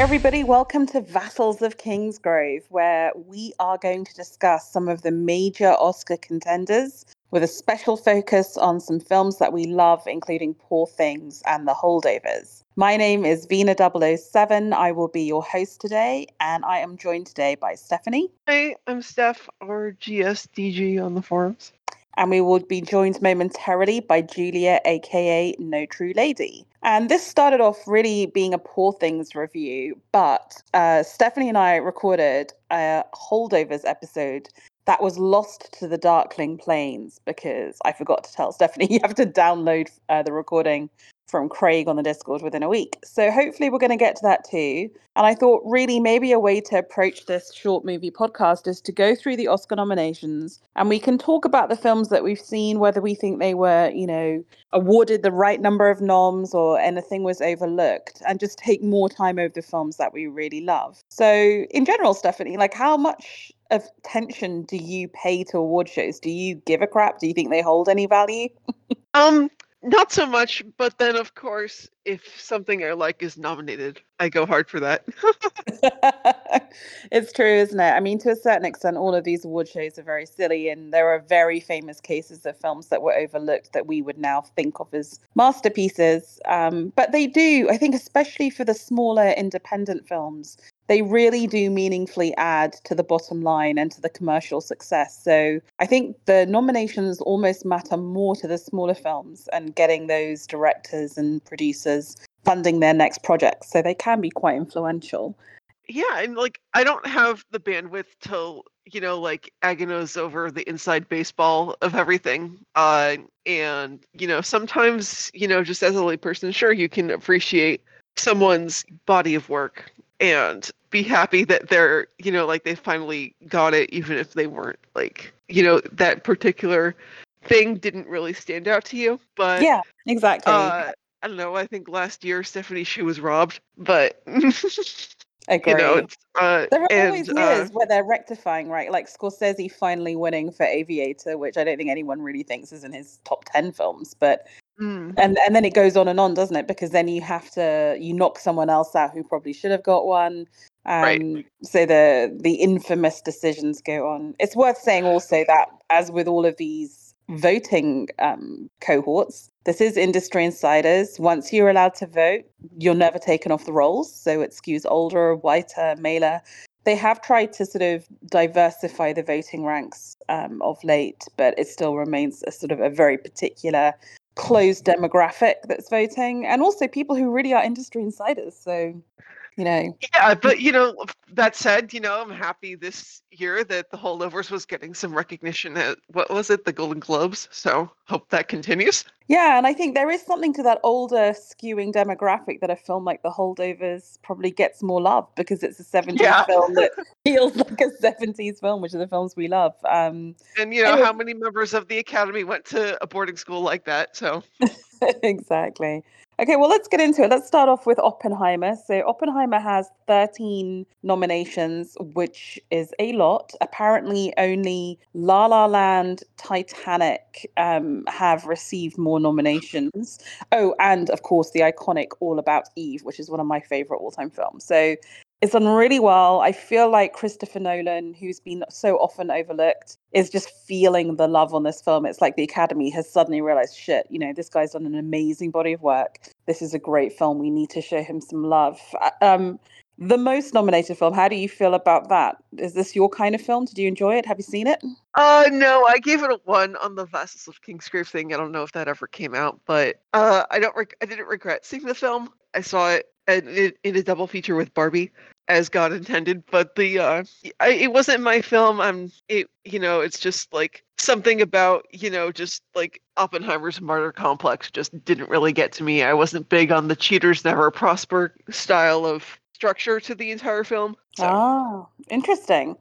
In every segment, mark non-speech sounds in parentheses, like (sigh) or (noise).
Everybody, welcome to Vassals of Kingsgrove, where we are going to discuss some of the major Oscar contenders with a special focus on some films that we love, including Poor Things and The Holdovers. My name is Bina007. I will be your host today, and I am joined today by Stephanie. Hi, I'm Steph, or GSDG on the forums. And we will be joined momentarily by Julia, aka No True Lady. And this started off really being a Poor Things review, but uh, Stephanie and I recorded a Holdovers episode that was lost to the Darkling Plains because I forgot to tell Stephanie (laughs) you have to download uh, the recording from Craig on the Discord within a week. So hopefully we're going to get to that too. And I thought really maybe a way to approach this short movie podcast is to go through the Oscar nominations and we can talk about the films that we've seen, whether we think they were, you know, awarded the right number of noms or anything was overlooked and just take more time over the films that we really love. So in general, Stephanie, like how much of attention do you pay to award shows? Do you give a crap? Do you think they hold any value? (laughs) um not so much, but then of course, if something I like is nominated, I go hard for that. (laughs) it's true, isn't it? I mean, to a certain extent, all of these award shows are very silly, and there are very famous cases of films that were overlooked that we would now think of as masterpieces. Um, but they do, I think, especially for the smaller independent films, they really do meaningfully add to the bottom line and to the commercial success. So I think the nominations almost matter more to the smaller films and getting those directors and producers funding their next projects. So they can be quite influential. Yeah, and like I don't have the bandwidth to you know like agonize over the inside baseball of everything. Uh, and you know sometimes you know just as a layperson, sure you can appreciate someone's body of work and be happy that they're you know like they finally got it even if they weren't like you know that particular thing didn't really stand out to you but yeah exactly uh, i don't know i think last year stephanie she was robbed but Agree. (laughs) You know, uh, there are and, always uh, years where they're rectifying, right? Like Scorsese finally winning for Aviator, which I don't think anyone really thinks is in his top ten films, but mm. and and then it goes on and on, doesn't it? Because then you have to you knock someone else out who probably should have got one. Um, Right. So the the infamous decisions go on. It's worth saying also (sighs) that as with all of these voting um, cohorts, this is industry insiders. Once you're allowed to vote, you're never taken off the rolls. So it skews older, whiter, maler. They have tried to sort of diversify the voting ranks um, of late, but it still remains a sort of a very particular closed demographic that's voting, and also people who really are industry insiders. So, you know, yeah but you know that said you know i'm happy this year that the holdovers was getting some recognition at what was it the golden globes so hope that continues yeah, and I think there is something to that older skewing demographic that a film like The Holdovers probably gets more love because it's a 70s Yeah. film that (laughs) feels like a 70s film, which are the films we love. Um, and you know Anyway- how many members of the academy went to a boarding school like that so (laughs) exactly. Okay, well, let's get into it. Let's start off with Oppenheimer. So, Oppenheimer has 13 nominations, which is a lot. Apparently, only La La Land, Titanic um, have received more nominations. Oh, and of course, the iconic All About Eve, which is one of my favorite all time films. So, it's done really well. I feel like Christopher Nolan, who's been so often overlooked, is just feeling the love on this film. It's like the Academy has suddenly realized, shit, you know, this guy's done an amazing body of work. This is a great film. We need to show him some love. Uh, Um, the most nominated film. How do you feel about that? Is this your kind of film? Did you enjoy it? Have you seen it? uh no i gave it a one on the vassals of kingsgrave thing i don't know if that ever came out but uh i don't i didn't regret seeing the film i saw it in, in, a double feature with barbie as god intended but the uh I, it wasn't my film. I'm it you know it's just like something about you know just like oppenheimer's martyr complex just didn't really get to me. I wasn't big on the cheaters never prosper style of structure to the entire film so. Ah, interesting.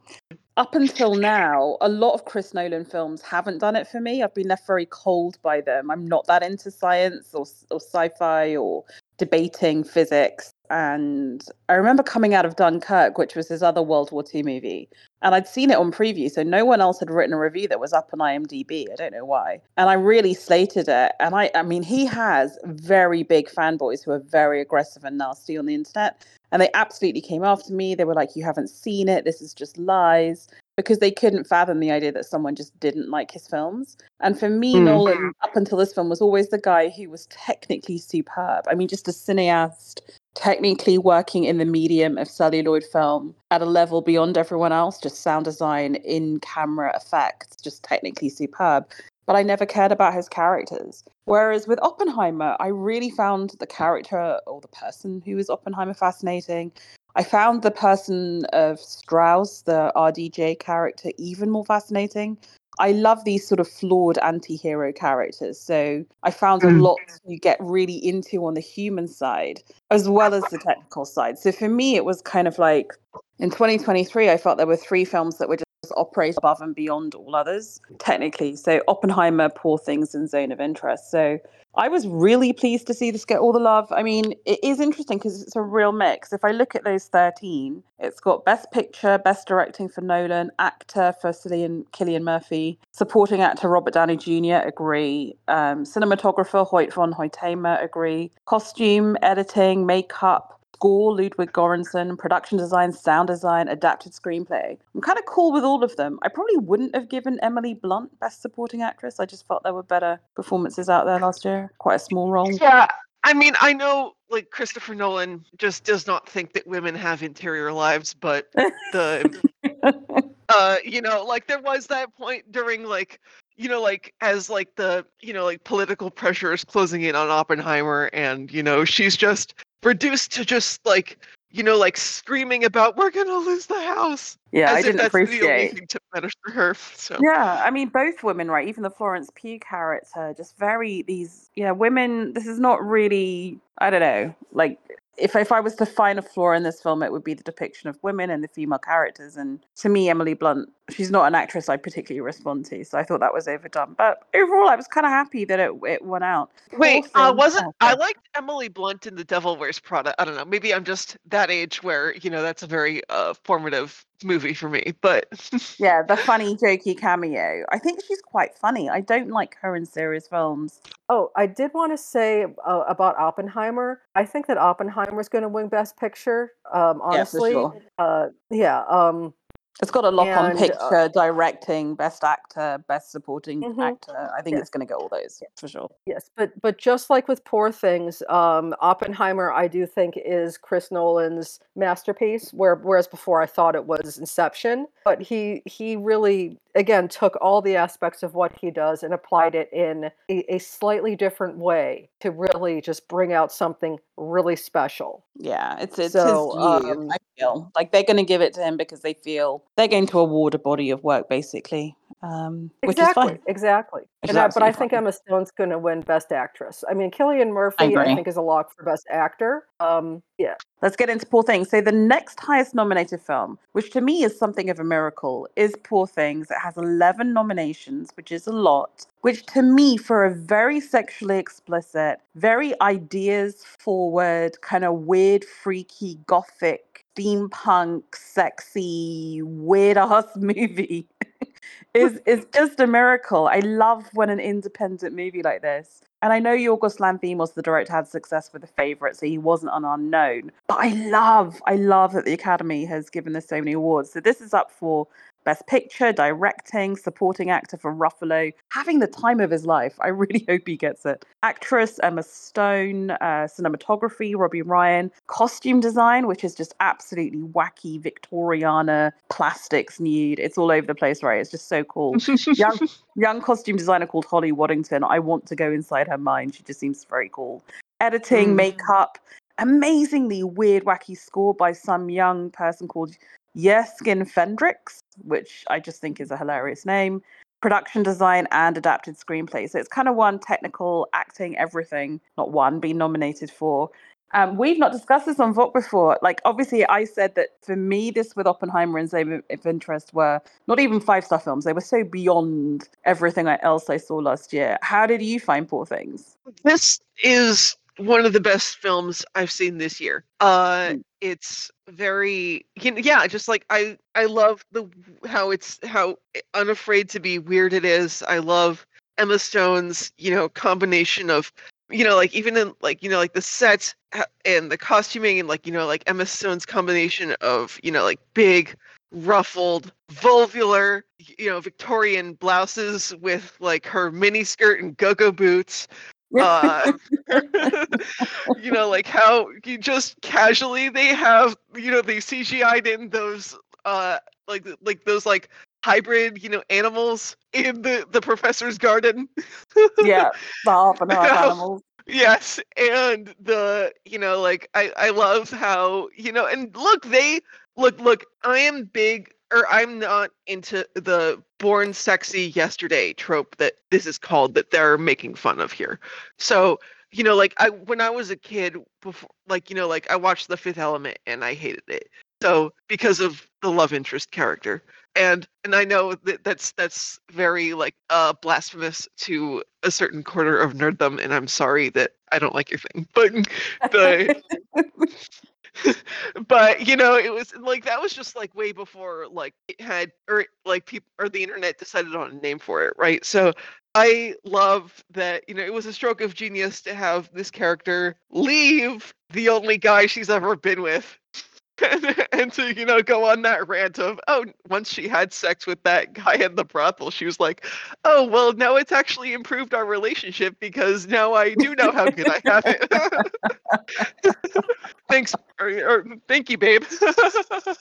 Up until now, a lot of Chris Nolan films haven't done it for me. I've been left very cold by them. I'm not that into science or, or sci-fi or debating physics. And I remember coming out of Dunkirk, which was his other World War II movie, and I'd seen it on preview, so no one else had written a review that was up on IMDb. I don't know why. And I really slated it. And I, I mean, he has very big fanboys who are very aggressive and nasty on the internet. And they absolutely came after me. They were like, You haven't seen it. This is just lies. Because they couldn't fathom the idea that someone just didn't like his films. And for me, mm. Nolan, up until this film, was always the guy who was technically superb. I mean, just a cineast, technically working in the medium of celluloid film at a level beyond everyone else, just sound design, in camera effects, just technically superb but I never cared about his characters. Whereas with Oppenheimer, I really found the character or the person who was Oppenheimer fascinating. I found the person of Strauss, the RDJ character, even more fascinating. I love these sort of flawed anti hero characters. So I found mm. a lot to get really into on the human side as well as the technical side. So for me, it was kind of like in 2023, I felt there were three films that were just operate above and beyond all others, technically. So Oppenheimer, Poor Things, and Zone of Interest. So I was really pleased to see this get all the love. I mean, it is interesting because it's a real mix. If I look at those 13, it's got Best Picture, Best Directing for Nolan, Actor for Cillian, Cillian Murphy, Supporting Actor Robert Downey Jr., agree, um, Cinematographer Hoyte van Hoytema, agree, Costume, Editing, Makeup, score, Ludwig Göransson, production design, sound design, adapted screenplay. I'm kind of cool with all of them. I probably wouldn't have given Emily Blunt Best Supporting Actress. I just felt there were better performances out there last year. Quite a small role. Yeah. I mean, I know like Christopher Nolan just does not think that women have interior lives, but (laughs) the uh you know, like there was that point during like you know, like as like the you know like political pressure is closing in on Oppenheimer, and you know she's just reduced to just like you know like screaming about we're gonna lose the house yeah i didn't appreciate the only thing to her so. Yeah i mean both women right even the florence pugh character just very these yeah women this is not really i don't know like if if I was to find a flaw in this film, it would be the depiction of women and the female characters. And to me, Emily Blunt, she's not an actress I particularly respond to, so I thought that was overdone. But overall, I was kind of happy that it it went out. Wait, uh, wasn't oh, I liked Emily Blunt in The Devil Wears Prada? I don't know. Maybe I'm just that age where you know that's a very uh, formative movie for me. But yeah, the (laughs) funny, jokey cameo. I think she's quite funny. I don't like her in serious films. Oh, I did want to say uh, about Oppenheimer. I think that Oppenheimer is going to win Best Picture. Um, honestly, yeah, sure. uh, yeah. Um, it's got a lock on uh, picture, uh, directing, best actor, best supporting mm-hmm. actor. I think yes. it's going to get all those for sure. Yes, but but just like with Poor Things, um, Oppenheimer, I do think is Chris Nolan's masterpiece. Where whereas before I thought it was Inception, but he he really again took all the aspects of what he does and applied it in a, a, slightly different way to really just bring out something really special. Yeah, it's it's so, his. Um, I feel like they're going to give it to him because they feel they're going to award a body of work, basically. Um, exactly, exactly. And I, but I think Emma Stone's going to win Best Actress. I mean, Cillian Murphy, I, I, think, is a lock for Best Actor. Um, yeah. Let's get into Poor Things. So the next highest nominated film, which to me is something of a miracle, is Poor Things. It has 11 nominations, which is a lot. Which to me, for a very sexually explicit, very ideas forward, kind of weird, freaky, gothic, steampunk, sexy, weird ass (laughs) movie is is just a miracle. I love when an independent movie like this. And I know Yorgos Lanthimos, the director, had success with The Favourite, so he wasn't an unknown. But I love, I love that the Academy has given this so many awards. So this is up for Best Picture, Directing, Supporting Actor for Ruffalo, having the time of his life. I really (laughs) hope he gets it. Actress Emma Stone, uh, Cinematography Robbie Ryan, Costume Design, which is just absolutely wacky Victoriana plastics nude. It's all over the place, right? It's just so cool. young, (laughs) young costume designer called Holly Waddington. I want to go inside her mind. She just seems very cool. Editing, mm. makeup, amazingly weird, wacky score by some young person called Jerskin Fendrix, which I just think is a hilarious name, production design and adapted screenplay. So it's kind of one technical acting, everything, not one, being nominated for. Um, we've not discussed this on VOK before. Like, obviously, I said that for me, this with Oppenheimer and Zone of Interest were not even five star films. They were so beyond everything else I saw last year. How did you find Poor Things? This is one of the best films I've seen this year. Uh, mm. It's very you know, yeah, just like I I love the how it's how eh, unafraid to be weird it is. I love Emma Stone's you know combination of you know, like even in like you know like the sets and the costuming and like you know like Emma Stone's combination of you know like big ruffled vulvular you know Victorian blouses with like her mini skirt and go-go boots uh (laughs) you know like how you just casually they have you know they cgi'd in those uh like like those like hybrid you know animals in the the professor's garden yeah, the half (laughs) and Yeah. animals. yes and the you know like i i love how you know and look they look look i am big or i'm not into the born sexy yesterday trope that this is called that they're making fun of here. So you know like i when i was a kid before like you know like i watched the fifth element and i hated it. So because of the love interest character. And and i know that that's that's very like uh blasphemous to a certain quarter of nerddom and i'm sorry that i don't like your thing (laughs) but (laughs) the but you know it was like that was just like way before like it had or like people or the internet decided on a name for it right? So i love that you know it was a stroke of genius to have this character leave the only guy she's ever been with and, (laughs) and to you know go on that rant of oh once she had sex with that guy in the brothel she was like oh well now it's actually improved our relationship because now i do know how good i have it (laughs) thanks or, or thank you babe (laughs)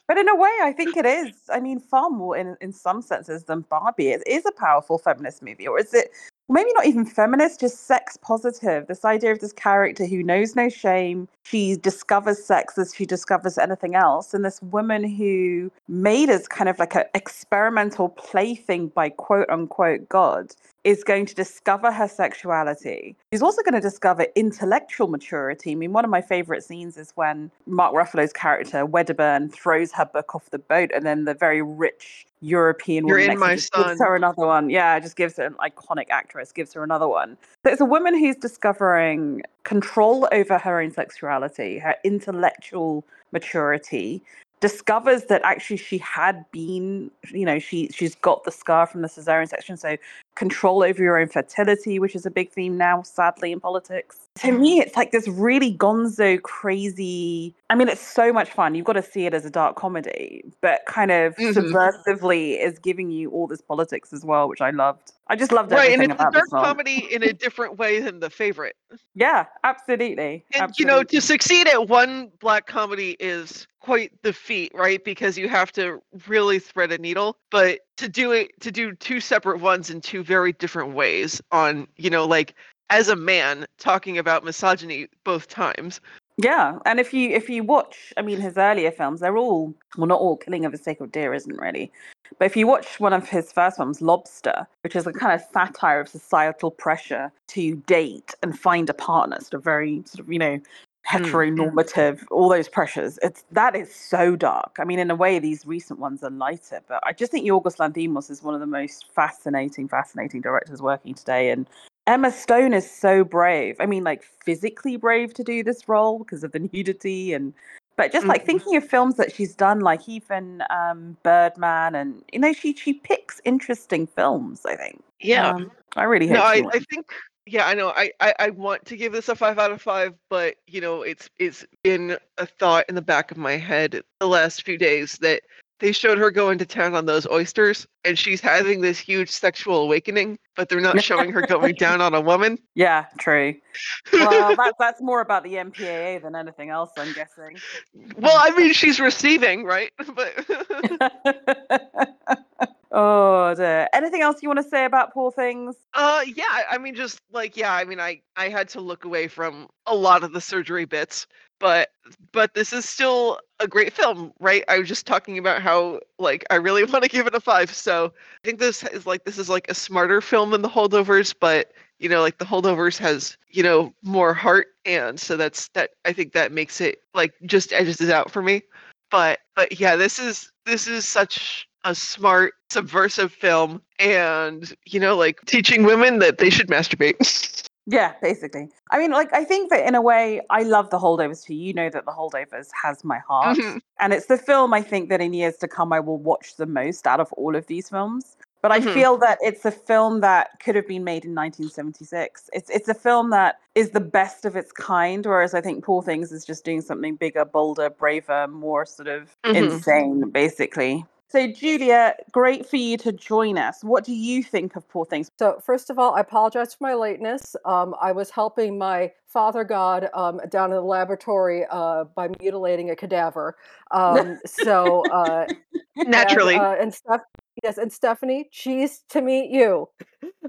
But in a way, I think it is. I mean, far more in in some senses than Barbie. It is a powerful feminist movie, or is it? Maybe not even feminist, just sex positive. This idea of this character who knows no shame. She discovers sex as she discovers anything else, and this woman who made us kind of like an experimental plaything by quote unquote God is going to discover her sexuality. She's also going to discover intellectual maturity. I mean, one of my favorite scenes is when Mark Ruffalo's character, Wedderburn, throws her book off the boat, and then the very rich European You're woman in my just gives her another one. Yeah, just gives her an iconic actress, gives her another one. So it's a woman who's discovering control over her own sexuality, her intellectual maturity, discovers that actually she had been, you know, she she's got the scar from the cesarean section, so control over your own fertility, which is a big theme now, sadly, in politics. To me, it's like this really gonzo, crazy. I mean, it's so much fun. You've got to see it as a dark comedy, but kind of Mhm. subversively is giving you all this politics as well, which I loved. I just loved everything about it. right and it's a dark comedy in a different way than the favorite Yeah, absolutely. and you know to succeed at one black comedy is quite the feat right because you have to really thread a needle but to do it to do two separate ones in two very different ways on you know like as a man talking about misogyny both times Yeah, and if you if you watch, I mean, his earlier films, they're all well, not all. Killing of a Sacred Deer isn't really, but if you watch one of his first films, Lobster, which is a kind of satire of societal pressure to date and find a partner, sort of very sort of you know heteronormative, all those pressures. It's that is so dark. I mean, in a way, these recent ones are lighter, but I just think Yorgos Lanthimos is one of the most fascinating, fascinating directors working today, and Emma Stone is so brave. I mean, like physically brave to do this role because of the (laughs) nudity and but just like Mhm. thinking of films that she's done, like even um, Birdman, and you know, she she picks interesting films. I think. yeah Um, I really hope. no I, I think yeah i know I, I i want to give this a five out of five but you know it's it's been a thought in the back of my head the last few days that they showed her going to town on those oysters and she's having this huge sexual awakening but they're not showing her going (laughs) down on a woman Yeah, true. Well, (laughs) that's that's more about the MPAA than anything else, I'm guessing. well i mean she's receiving right (laughs) but oh dear. Anything else you want to say about Poor Things? Uh yeah, I I mean just like yeah, I mean I I had to look away from a lot of the surgery bits, but but this is still a great film, right? I was just talking about how like I really (laughs) want to give it a 5. So, I think this is like this is like a smarter film than The Holdovers, but you know, like The Holdovers has, you know, more heart and so that's that I think that makes it like just edges it out for me. But but yeah, this is this is such a smart subversive film and you know like teaching women that they should masturbate (laughs) Yeah, basically. I mean, like, I think that in a way, I love The Holdovers too. You know that The Holdovers has my heart. Mhm. And it's the film I think that in years to come I will watch the most out of all of these films. but I Mhm. feel that it's a film that could have been made in 1976. It's it's a film that is the best of its kind, whereas I think Poor Things is just doing something bigger, bolder, braver, more sort of Mhm. insane, basically. So, Julia, great for you to join us. What do you think of Poor Things? So first of all, I apologize for my lateness. Um, I was helping my father god um, down in the laboratory uh, by mutilating a cadaver. Um, so uh, (laughs) Naturally. and, uh, and Steph- yes, and Stephanie, cheese to meet you.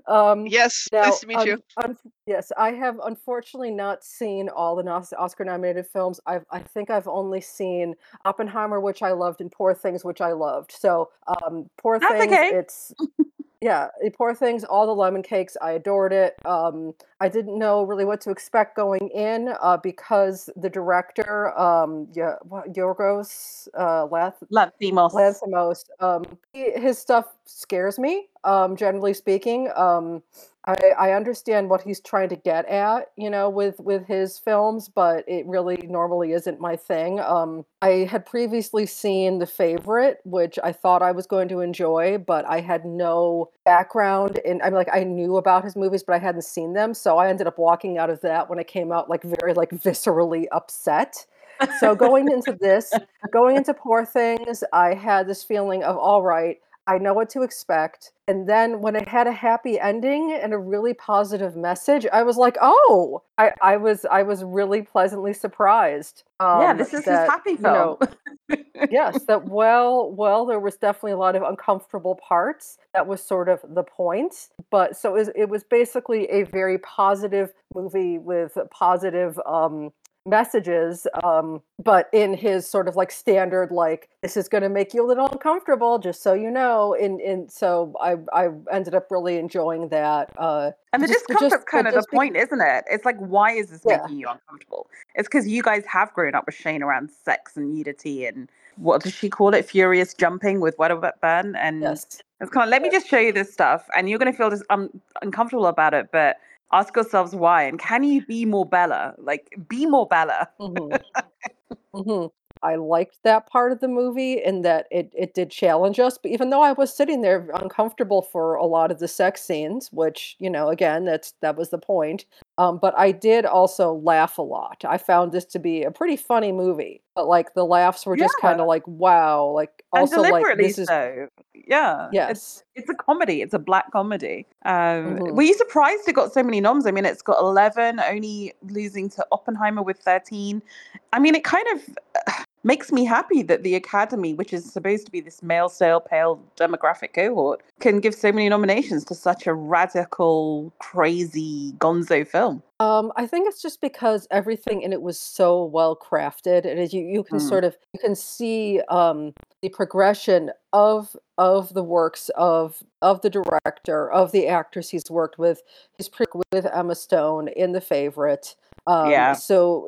Um, yes. now, nice to meet un- you. un- yes, I have unfortunately not seen all the Nos- Oscar-nominated films. I've, I think I've only seen Oppenheimer, which I loved, and Poor Things, which I loved. So, um, Poor That's Things, okay. it's yeah, eh, Poor Things, all the lemon cakes, I adored it. Um, I didn't know really what to expect going in uh, because the director, um, yeah, what, Yorgos uh, Lath- Lanthimos. Lanthimos, um, he, his stuff scares me. Um, generally speaking, um, I, I understand what he's trying to get at, you know, with with his films, but it really normally isn't my thing. Um, I had previously seen The Favorite, which I thought I was going to enjoy, but I had no background in. I'm like I knew about his movies, but I hadn't seen them, so I ended up walking out of that when it came out like very like viscerally upset. So going into this, (laughs) going into Poor Things, I had this feeling of all right, I know what to expect. And then when it had a happy ending and a really positive message, I was like, oh, I, I was I was really pleasantly surprised. yeah, um, this is that, his happy you film. know, (laughs) yes, that well, well, there was definitely a lot of uncomfortable parts. That was sort of the point. But so it was, it was basically a very positive movie with positive um, messages. Um, but in his sort of like standard, like this is going to make you a little uncomfortable, just so you know. And and so I I ended up really enjoying that. Uh, And the Just- discomfort's just- kind of the be- point, isn't it? It's like, why is this Yeah. making you uncomfortable? It's because you guys have grown up with Shane around sex and nudity and what does she call it? Furious jumping with Wedderburn. And yes. it's kind of, let me just show you this stuff. And you're going to feel just um, uncomfortable about it. But ask yourselves why. And can you be more Bella? Like, be more Bella. hmm hmm I liked that part of the movie in that it, it did challenge us. But even though I was sitting there uncomfortable for a lot of the sex scenes, which you know, again, that's that was the point. Um, but I did also laugh a lot. I found this to be a pretty funny movie. But like the laughs were just kind of like, wow, like also like this is so. Yeah. It's, yes. it's a comedy. It's a black comedy. Um, Mhm. Were you surprised it got so many noms? I mean, it's got 11, only losing to Oppenheimer with 13. I mean, it kind of makes me happy that the Academy, which is supposed to be this male, stale, pale demographic cohort, can give so many nominations to such a radical, crazy gonzo film. Um, I think it's just because everything in it was so well crafted, and as you you can Mm. sort of you can see um, the progression of of the works of of the director of the actors he's worked with. He's pre- with Emma Stone in The Favorite. Um, Yeah. So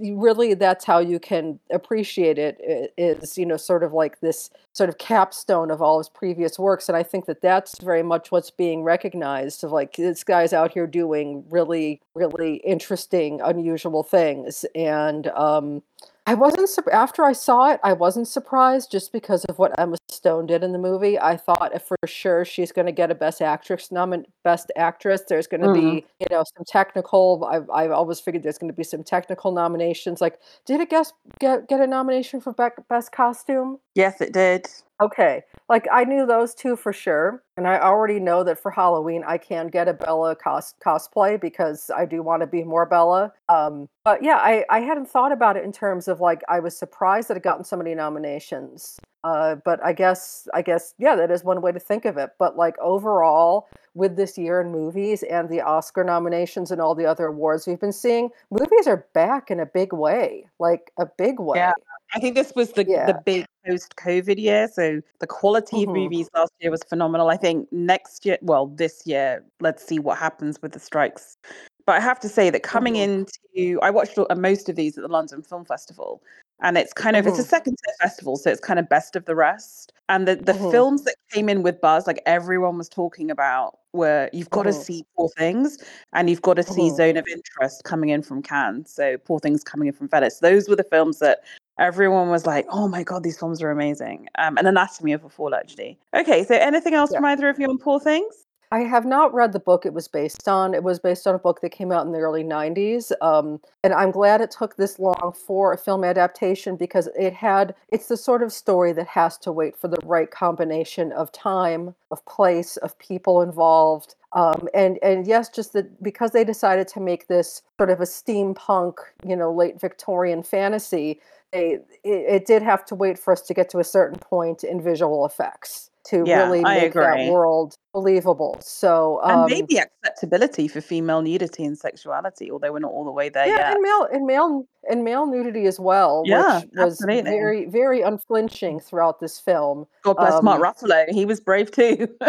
really, that's how you can appreciate it is you know sort of like this sort of capstone of all his previous works, and I think that that's very much what's being recognized. Of like this guy's out here doing really, really interesting, unusual things, and um, I wasn't after I saw it. I wasn't surprised just because of what Emma Stone did in the movie. I thought for sure she's going to get a Best Actress nomin- Best Actress. There's going to Mhm. be you know some technical. I've I've always figured there's going to be some technical nominations. Like, did it guess get get a nomination for Best Costume? Yes, it did. Okay, like I knew those two for sure, and I already know that for Halloween I can get a Bella cos- cosplay because I do want to be more Bella. Um, but yeah, I I hadn't thought about it in terms of like I was surprised that it gotten so many nominations. Uh, but I guess I guess yeah, that is one way to think of it. But like overall, with this year in movies and the Oscar nominations and all the other awards we've been seeing, movies are back in a big way, like a big way. Yeah. I think this was the Yeah. the big post COVID year. So the quality Mhm. of movies last year was phenomenal. I think next year, well, this year, let's see what happens with the strikes. But I have to say that coming Mhm. into, I watched most of these at the London Film Festival, and it's kind of it's a Mhm. second tier festival, so it's kind of best of the rest. And the the Mhm. films that came in with buzz, like everyone was talking about, were you've got to Mhm. see Poor Things, and you've got to see. Zone of Interest coming in from Cannes. So Poor Things coming in from Venice. Those were the films that everyone was like, "Oh my god, these films are amazing." Um, and Anatomy of a Fall, actually. Okay, so anything else Yeah. from either of you on Poor Things? I have not read the book it was based on. It was based on a book that came out in the early 90s. Um, and I'm glad it took this long for a film adaptation because it had, it's the sort of story that has to wait for the right combination of time, of place, of people involved. Um, and, and yes, just that because they decided to make this sort of a steampunk, you know, late Victorian fantasy, they, it, it did have to wait for us to get to a certain point in visual effects to Yeah, really make that world believable. So, and um, maybe acceptability for female nudity and sexuality, although we're not all the way there yeah, yet. and male and male and male nudity as well, Yeah, which was absolutely. very very unflinching throughout this film. God bless Mark um, Ruffalo. He was brave too. (laughs)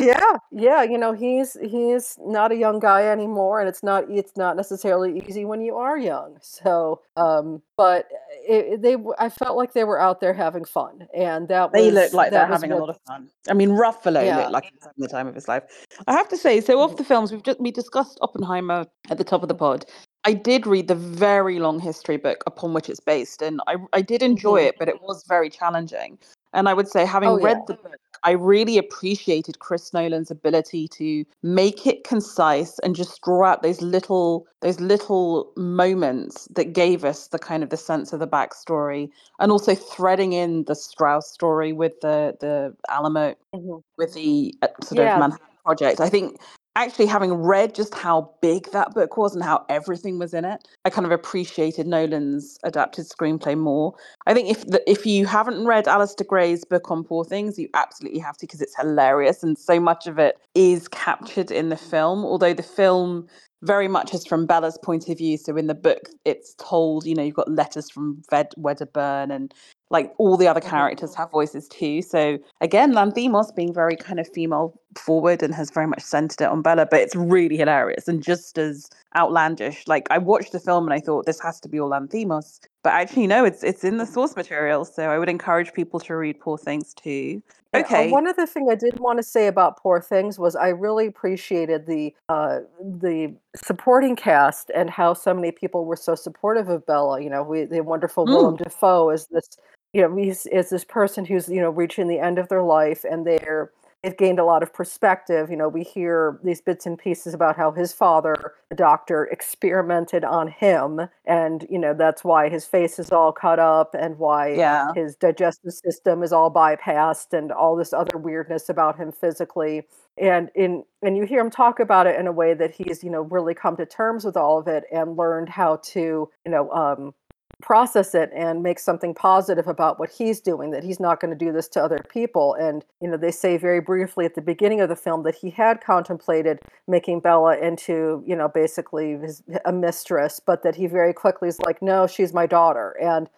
Yeah, yeah, you know he's he's not a young guy anymore, and it's not it's not necessarily easy when you are young. So, um, but it, it- they I felt like they were out there having fun, and that they was look like they're having a lot of fun. I mean, Ruffalo Yeah. looked like having the time of his life. I have to say, so of Mhm. the films we've just we discussed Oppenheimer at the top of the pod. I did read the very long history book upon which it's based, and I I did enjoy Mhm. it, but it was very challenging. And I would say, having Oh, yeah. read the book, I really appreciated Chris Nolan's ability to make it concise and just draw out those little those little moments that gave us the kind of the sense of the backstory, and also threading in the Strauss story with the the Alamo Mhm. with the uh, sort Yeah. of Manhattan Project. I think actually having read just how big that book was and how everything was in it, I kind of appreciated Nolan's adapted screenplay more. I think if the, if you haven't read Alasdair Gray's book on Poor Things, you absolutely have to because it's hilarious and so much of it is captured in the film. Although the film very much is from Bella's point of view. So in the book, it's told, you know, you've got letters from Ved Wedderburn and like all the other Mhm. characters have voices too. So again, Lanthimos being very kind of female forward and has very much centered it on Bella, but it's really hilarious and just as outlandish. Like I watched the film and I thought this has to be all Lanthimos, but actually no, it's it's in the source material. So I would encourage people to read Poor Things too. Uh, Okay. one other thing I did want to say about Poor Things was I really appreciated the uh, the supporting cast and how so many people were so supportive of Bella. You know, we, the wonderful Mm. Willem Dafoe is this, you know, he's is this person who's you know reaching the end of their life and they're they've gained a lot of perspective. You know, we hear these bits and pieces about how his father, the doctor, experimented on him, and you know that's why his face is all cut up and why Yeah. his digestive system is all bypassed and all this other weirdness about him physically and in and you hear him talk about it in a way that he's you know really come to terms with all of it and learned how to you know um process it and make something positive about what he's doing that he's not going to do this to other people and you know they say very briefly at the beginning of the film that he had contemplated making Bella into you know basically his, a mistress but that he very quickly is like no she's my daughter and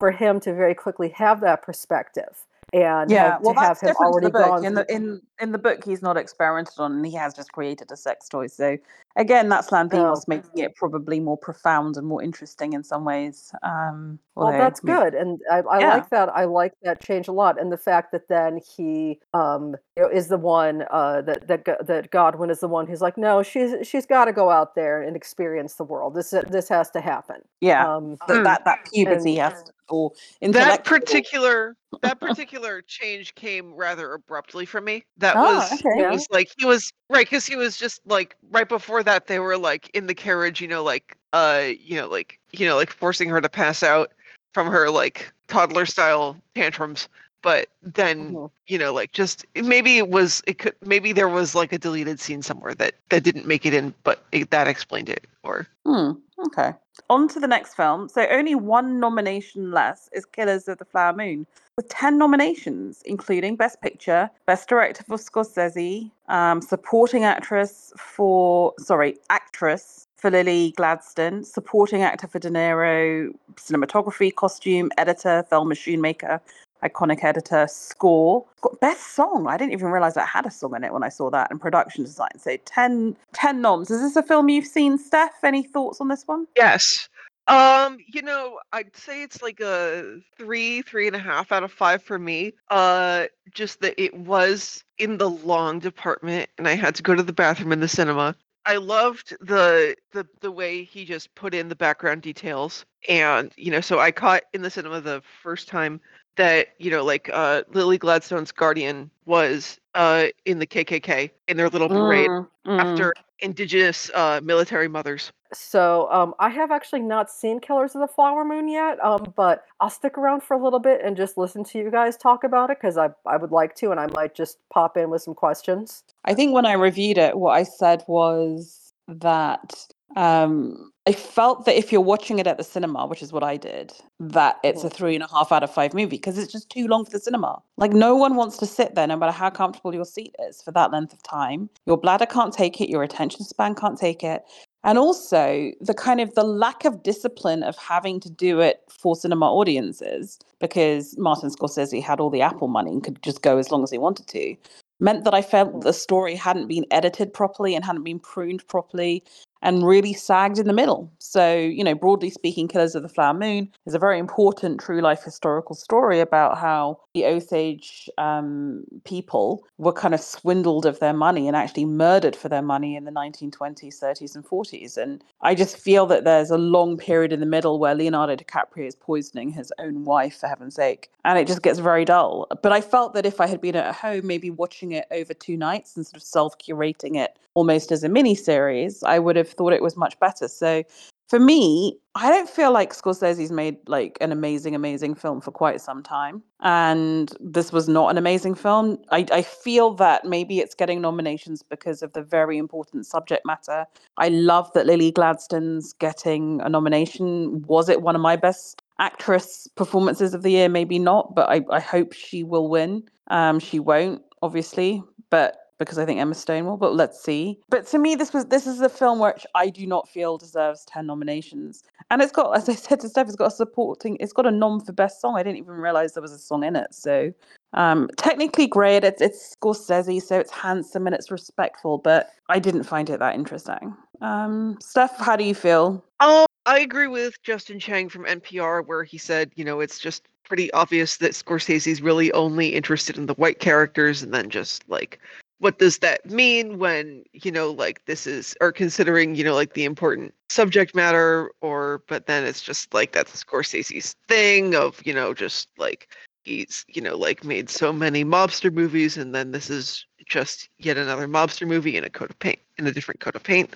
for him to very quickly have that perspective and Yeah, have, well, to have that's him different to already the book. gone In the in in the book, he's not experimented on, and he has just created a sex toy. So again, that's Lanthimos Oh. making it probably more profound and more interesting in some ways. Um, well that's good and i, I Yeah. like that i like that change a lot and the fact that then he um you know, is the one uh that that that godwin is the one who's like no she's she's got to go out there and experience the world this this has to happen Yeah, um that, Mm. that that puberty has to, or that particular that (laughs) particular change came rather abruptly for me. That Ah, was okay. it was like he was right because he was just like right before that they were like in the carriage, you know, like uh, you know, like you know, like forcing her to pass out from her like toddler style tantrums. But then Mhm. you know, like just maybe it was it could maybe there was like a deleted scene somewhere that that didn't make it in, but it, that explained it. Or Hmm, okay. On to the next film. So only one nomination less is Killers of the Flower Moon, with 10 nominations, including Best Picture, Best Director for Scorsese, um, Supporting Actress for, sorry, Actress for Lily Gladstone, Supporting Actor for De Niro, Cinematography, Costume, Editor, Thelma Schoonmaker, Iconic Editor, Score. Best Song. I didn't even realize that had a song in it when I saw that, and Production Design. So 10, 10 noms. Is this a film you've seen, Steph? Any thoughts on this one? Yes. Um, you know, I'd say it's like a three, three and a half out of five for me. Uh, just that it was in the long department and I had to go to the bathroom in the cinema. I loved the the the way he just put in the background details, and you know, so I caught in the cinema the first time that you know, like uh, Lily Gladstone's guardian was uh, in the KKK in their little parade Mm, mm. after Indigenous uh, military mothers. So um, I have actually not seen Killers of the Flower Moon yet, um, but I'll stick around for a little bit and just listen to you guys talk about it because I, I would like to, and I might just pop in with some questions. I think when I reviewed it, what I said was that um, I felt that if you're watching it at the cinema, which is what I did, that it's a three and a half out of five movie because it's just too long for the cinema. Like no one wants to sit there, no matter how comfortable your seat is, for that length of time. Your bladder can't take it, your attention span can't take it. And also the kind of the lack of discipline of having to do it for cinema audiences because Martin Scorsese had all the Apple money and could just go as long as he wanted to meant that I felt the story hadn't been edited properly and hadn't been pruned properly and really sagged in the middle. So, you know, broadly speaking, Killers of the Flower Moon is a very important true life historical story about how the Osage um, people were kind of swindled of their money and actually murdered for their money in the 1920s, 30s, and 40s. And I just feel that there's a long period in the middle where Leonardo DiCaprio is poisoning his own wife, for heaven's sake. And it just gets very dull. But I felt that if I had been at home, maybe watching it over two nights and sort of self curating it almost as a mini series, I would have thought it was much better. So for me, I don't feel like Scorsese's made like an amazing, amazing film for quite some time. And this was not an amazing film. I, I feel that maybe it's getting nominations because of the very important subject matter. I love that Lily Gladstone's getting a nomination. Was it one of my best actress performances of the year? Maybe not, but I, I hope she will win. Um, she won't, obviously, but because I think Emma Stone will, but let's see. But to me, this was this is a film which I do not feel deserves 10 nominations. And it's got, as I (laughs) said to Steph, it's got a supporting, it's got a nom for best song. I didn't even realize there was a song in it. So um technically great. It's it's Scorsese, so it's handsome and it's respectful, but I didn't find it that interesting. Um Steph, how do you feel? Um, I agree with Justin Chang from NPR, where he said, you know, it's just pretty obvious that Scorsese's really only interested in the white characters, and then just like, what does that mean when, you know, like this is, or considering, you know, like the important subject matter, or, but then it's just like that's Scorsese's thing of, you know, just like he's, you know, like made so many mobster movies, and then this is just yet another mobster movie in a coat of paint, in a different coat of paint.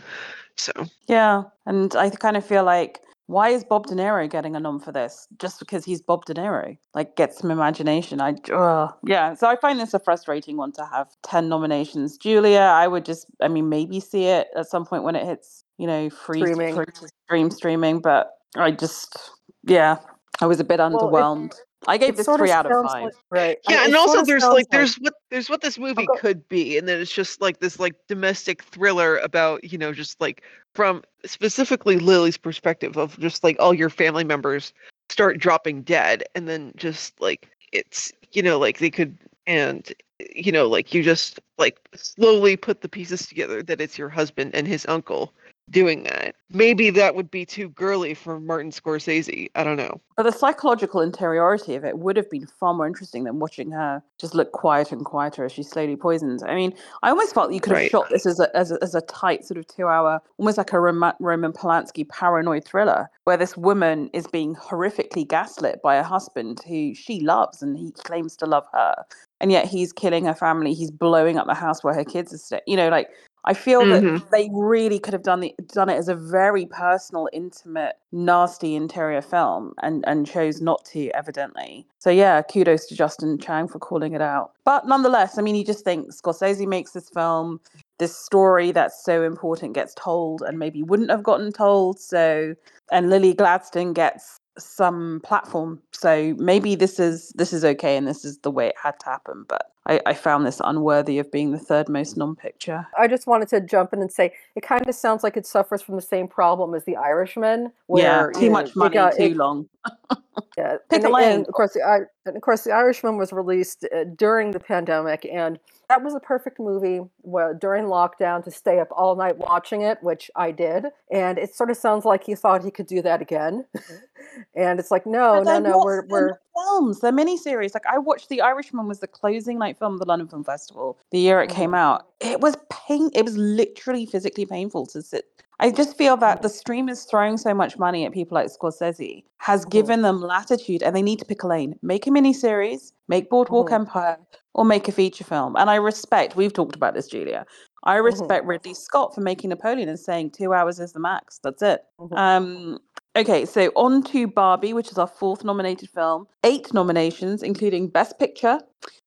So, Yeah, and I kind of feel like why is Bob De Niro getting a nom for this? Just because he's Bob De Niro, like get some imagination. I uh, yeah, so I find this a frustrating one to have ten nominations. Julia, I would just, I mean, maybe see it at some point when it hits, you know, free Streaming. free stream streaming, but I just, yeah, I was a bit Well, underwhelmed. I gave It this three of out of five. like- right. I- yeah and also there's sounds like there's what there's what this movie go- could be and then it's just like this like domestic thriller about you know just like from specifically lily's perspective of just like all your family members start dropping dead and then just like it's you know like they could and you know like you just like slowly put the pieces together that it's your husband and his uncle doing that maybe that would be too girly for martin scorsese i don't know But the psychological interiority of it would have been far more interesting than watching her just look quieter and quieter as she slowly poisons. I mean, I almost felt you could have Right. shot this as a, as a as a tight sort of two hour, almost like a Rom- Roman Polanski paranoid thriller, where this woman is being horrifically gaslit by a husband who she loves and he claims to love her, and yet he's killing her family. He's blowing up the house where her kids are staying. You know, like I feel that Mhm. they really could have done the done it as a very personal, intimate, nasty interior film, and and chose not to, evidently. So yeah, kudos to Justin Chang for calling it out. But nonetheless, I mean, you just think Scorsese makes this film, this story that's so important gets told, and maybe wouldn't have gotten told. So, and Lily Gladstone gets some platform. So maybe this is this is okay, and this is the way it had to happen. But I, I found this unworthy of being the third most non-picture. I just wanted to jump in and say it kind of sounds like it suffers from the same problem as The Irishman, yeah, where too you know, much money, got- too it- long. (laughs) Yeah, Pick and, a lane. and of course, the and of course, the Irishman was released uh, during the pandemic, and that was a perfect movie well, during lockdown to stay up all night watching it, which I did. And it sort of sounds like he thought he could do that again, (laughs) and it's like, no, no, no, we're we're films. They're miniseries. Like I watched The Irishman was the closing night film the London Film Festival the year it came Mhm. out. It was pain. It was literally physically painful to sit. I just feel that the stream is throwing so much money at people like Scorsese has Mhm. given them latitude, and they need to pick a lane. Make a miniseries, make Boardwalk Mhm. Empire, or make a feature film. And I respect. We've talked about this, Julia. I respect Ridley Scott for making Napoleon and saying two hours is the max. That's it. Mhm. Um, okay, so on to Barbie, which is our fourth nominated film. Eight nominations, including Best Picture,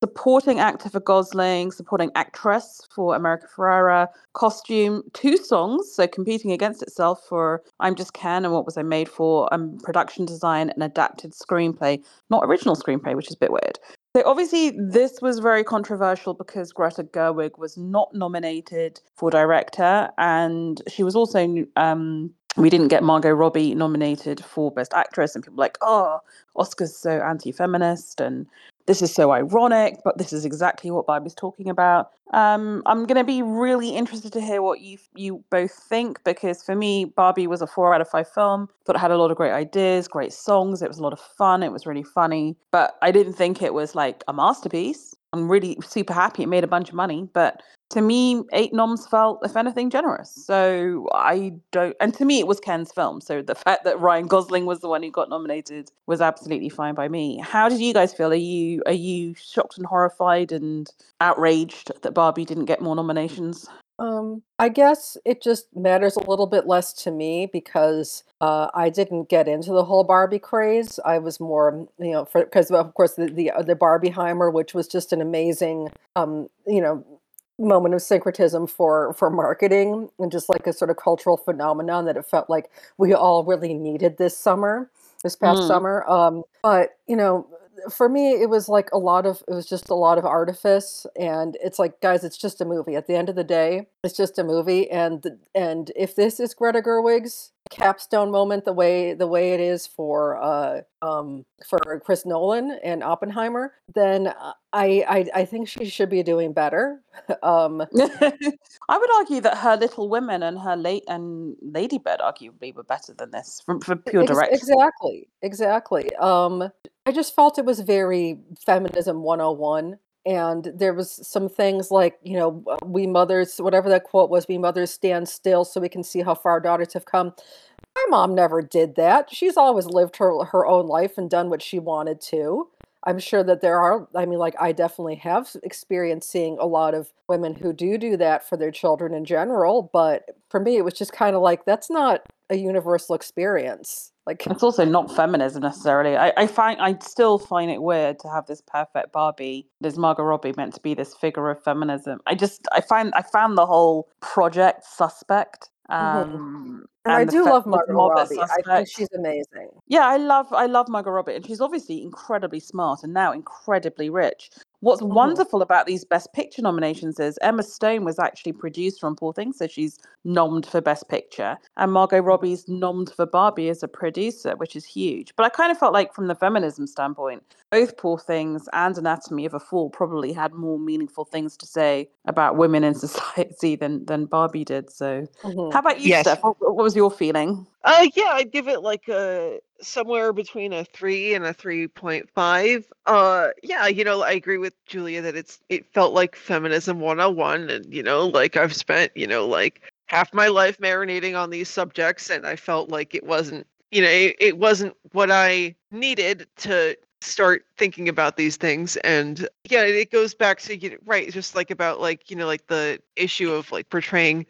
Supporting Actor for Gosling, Supporting Actress for America Ferrera, Costume, two songs, so competing against itself for I'm Just Ken and What Was I Made For, um, Production Design, and Adapted Screenplay, not original screenplay, which is a bit weird. So obviously, this was very controversial because Greta Gerwig was not nominated for director, and she was also um, we didn't get Margot Robbie nominated for Best Actress, and people like, oh, Oscar's so anti-feminist, and this is so ironic, but this is exactly what Barbie's talking about. Um, I'm going to be really interested to hear what you you both think because for me, Barbie was a four out of five film. Thought it had a lot of great ideas, great songs. It was a lot of fun. It was really funny, but I didn't think it was like a masterpiece. I'm really super happy it made a bunch of money, but to me, eight noms felt, if anything, generous. So I don't, and to me, it was Ken's film. So the (laughs) fact that Ryan Gosling was the one who got nominated was absolutely fine by me. How did you guys feel? Are you are you shocked and horrified and outraged that Barbie didn't get more nominations? Um, I guess it just matters a little bit less to me because uh, I didn't get into the whole Barbie craze. I was more, you know, because of course the the, uh, the Barbieheimer, which was just an amazing, um, you know, moment of syncretism for for marketing and just like a sort of cultural phenomenon that it felt like we all really needed this summer, this past Mm. summer. Um, but you know, for me, it was like a lot of it was just a lot of artifice, and it's like, guys, it's just a movie. At the end of the day, it's just a movie, and and if this is Greta Gerwig's capstone moment, the way the way it is for uh um for Chris Nolan and Oppenheimer, then uh, I I, I think she should be doing better. (laughs) um, (laughs) I would argue that her Little Women and her late and Ladybird arguably were better than this from for pure direction. exactly, exactly. Um, I just felt it was very feminism 101. And there was some things like, you know, we mothers, whatever that quote was, we mothers stand still so we can see how far our daughters have come. My mom never did that. She's always lived her her own life and done what she wanted to. I'm sure that there are, I mean, like, I definitely have experienced seeing a lot of women who do do that for their children in general. But for me, it was just kind of like, that's not a universal experience. Like, It's also not feminism necessarily. I, I find I still find it weird to have this perfect Barbie. There's Margot Robbie meant to be this figure of feminism. I just I find I found the whole project suspect. Um, and I do love Margot Robbie. I think she's amazing. Yeah, I love I love Margot Robbie, and she's obviously incredibly smart and now incredibly rich. What's wonderful about these Best Picture nominations is Emma Stone was actually producer on Poor Things, so she's nommed for Best Picture, and Margot Robbie's nommed for Barbie as a producer, which is huge. But I kind of felt like, from the feminism standpoint, both Poor Things and Anatomy of a Fall probably had more meaningful things to say about women in (laughs) society than than Barbie did. So, Mhm. how about you, Yes. Steph? What, what was your feeling? Uh, yeah, I'd give it like a somewhere between a three and a three point five. Uh, yeah, you know, I agree with Julia that it's it felt like feminism one on one, and you know, like I've spent you know like half my life marinating on these subjects, and I felt like it wasn't you know it, it wasn't what I needed to start thinking about these things and yeah it goes back to you know, right just like about like you know like the issue of like portraying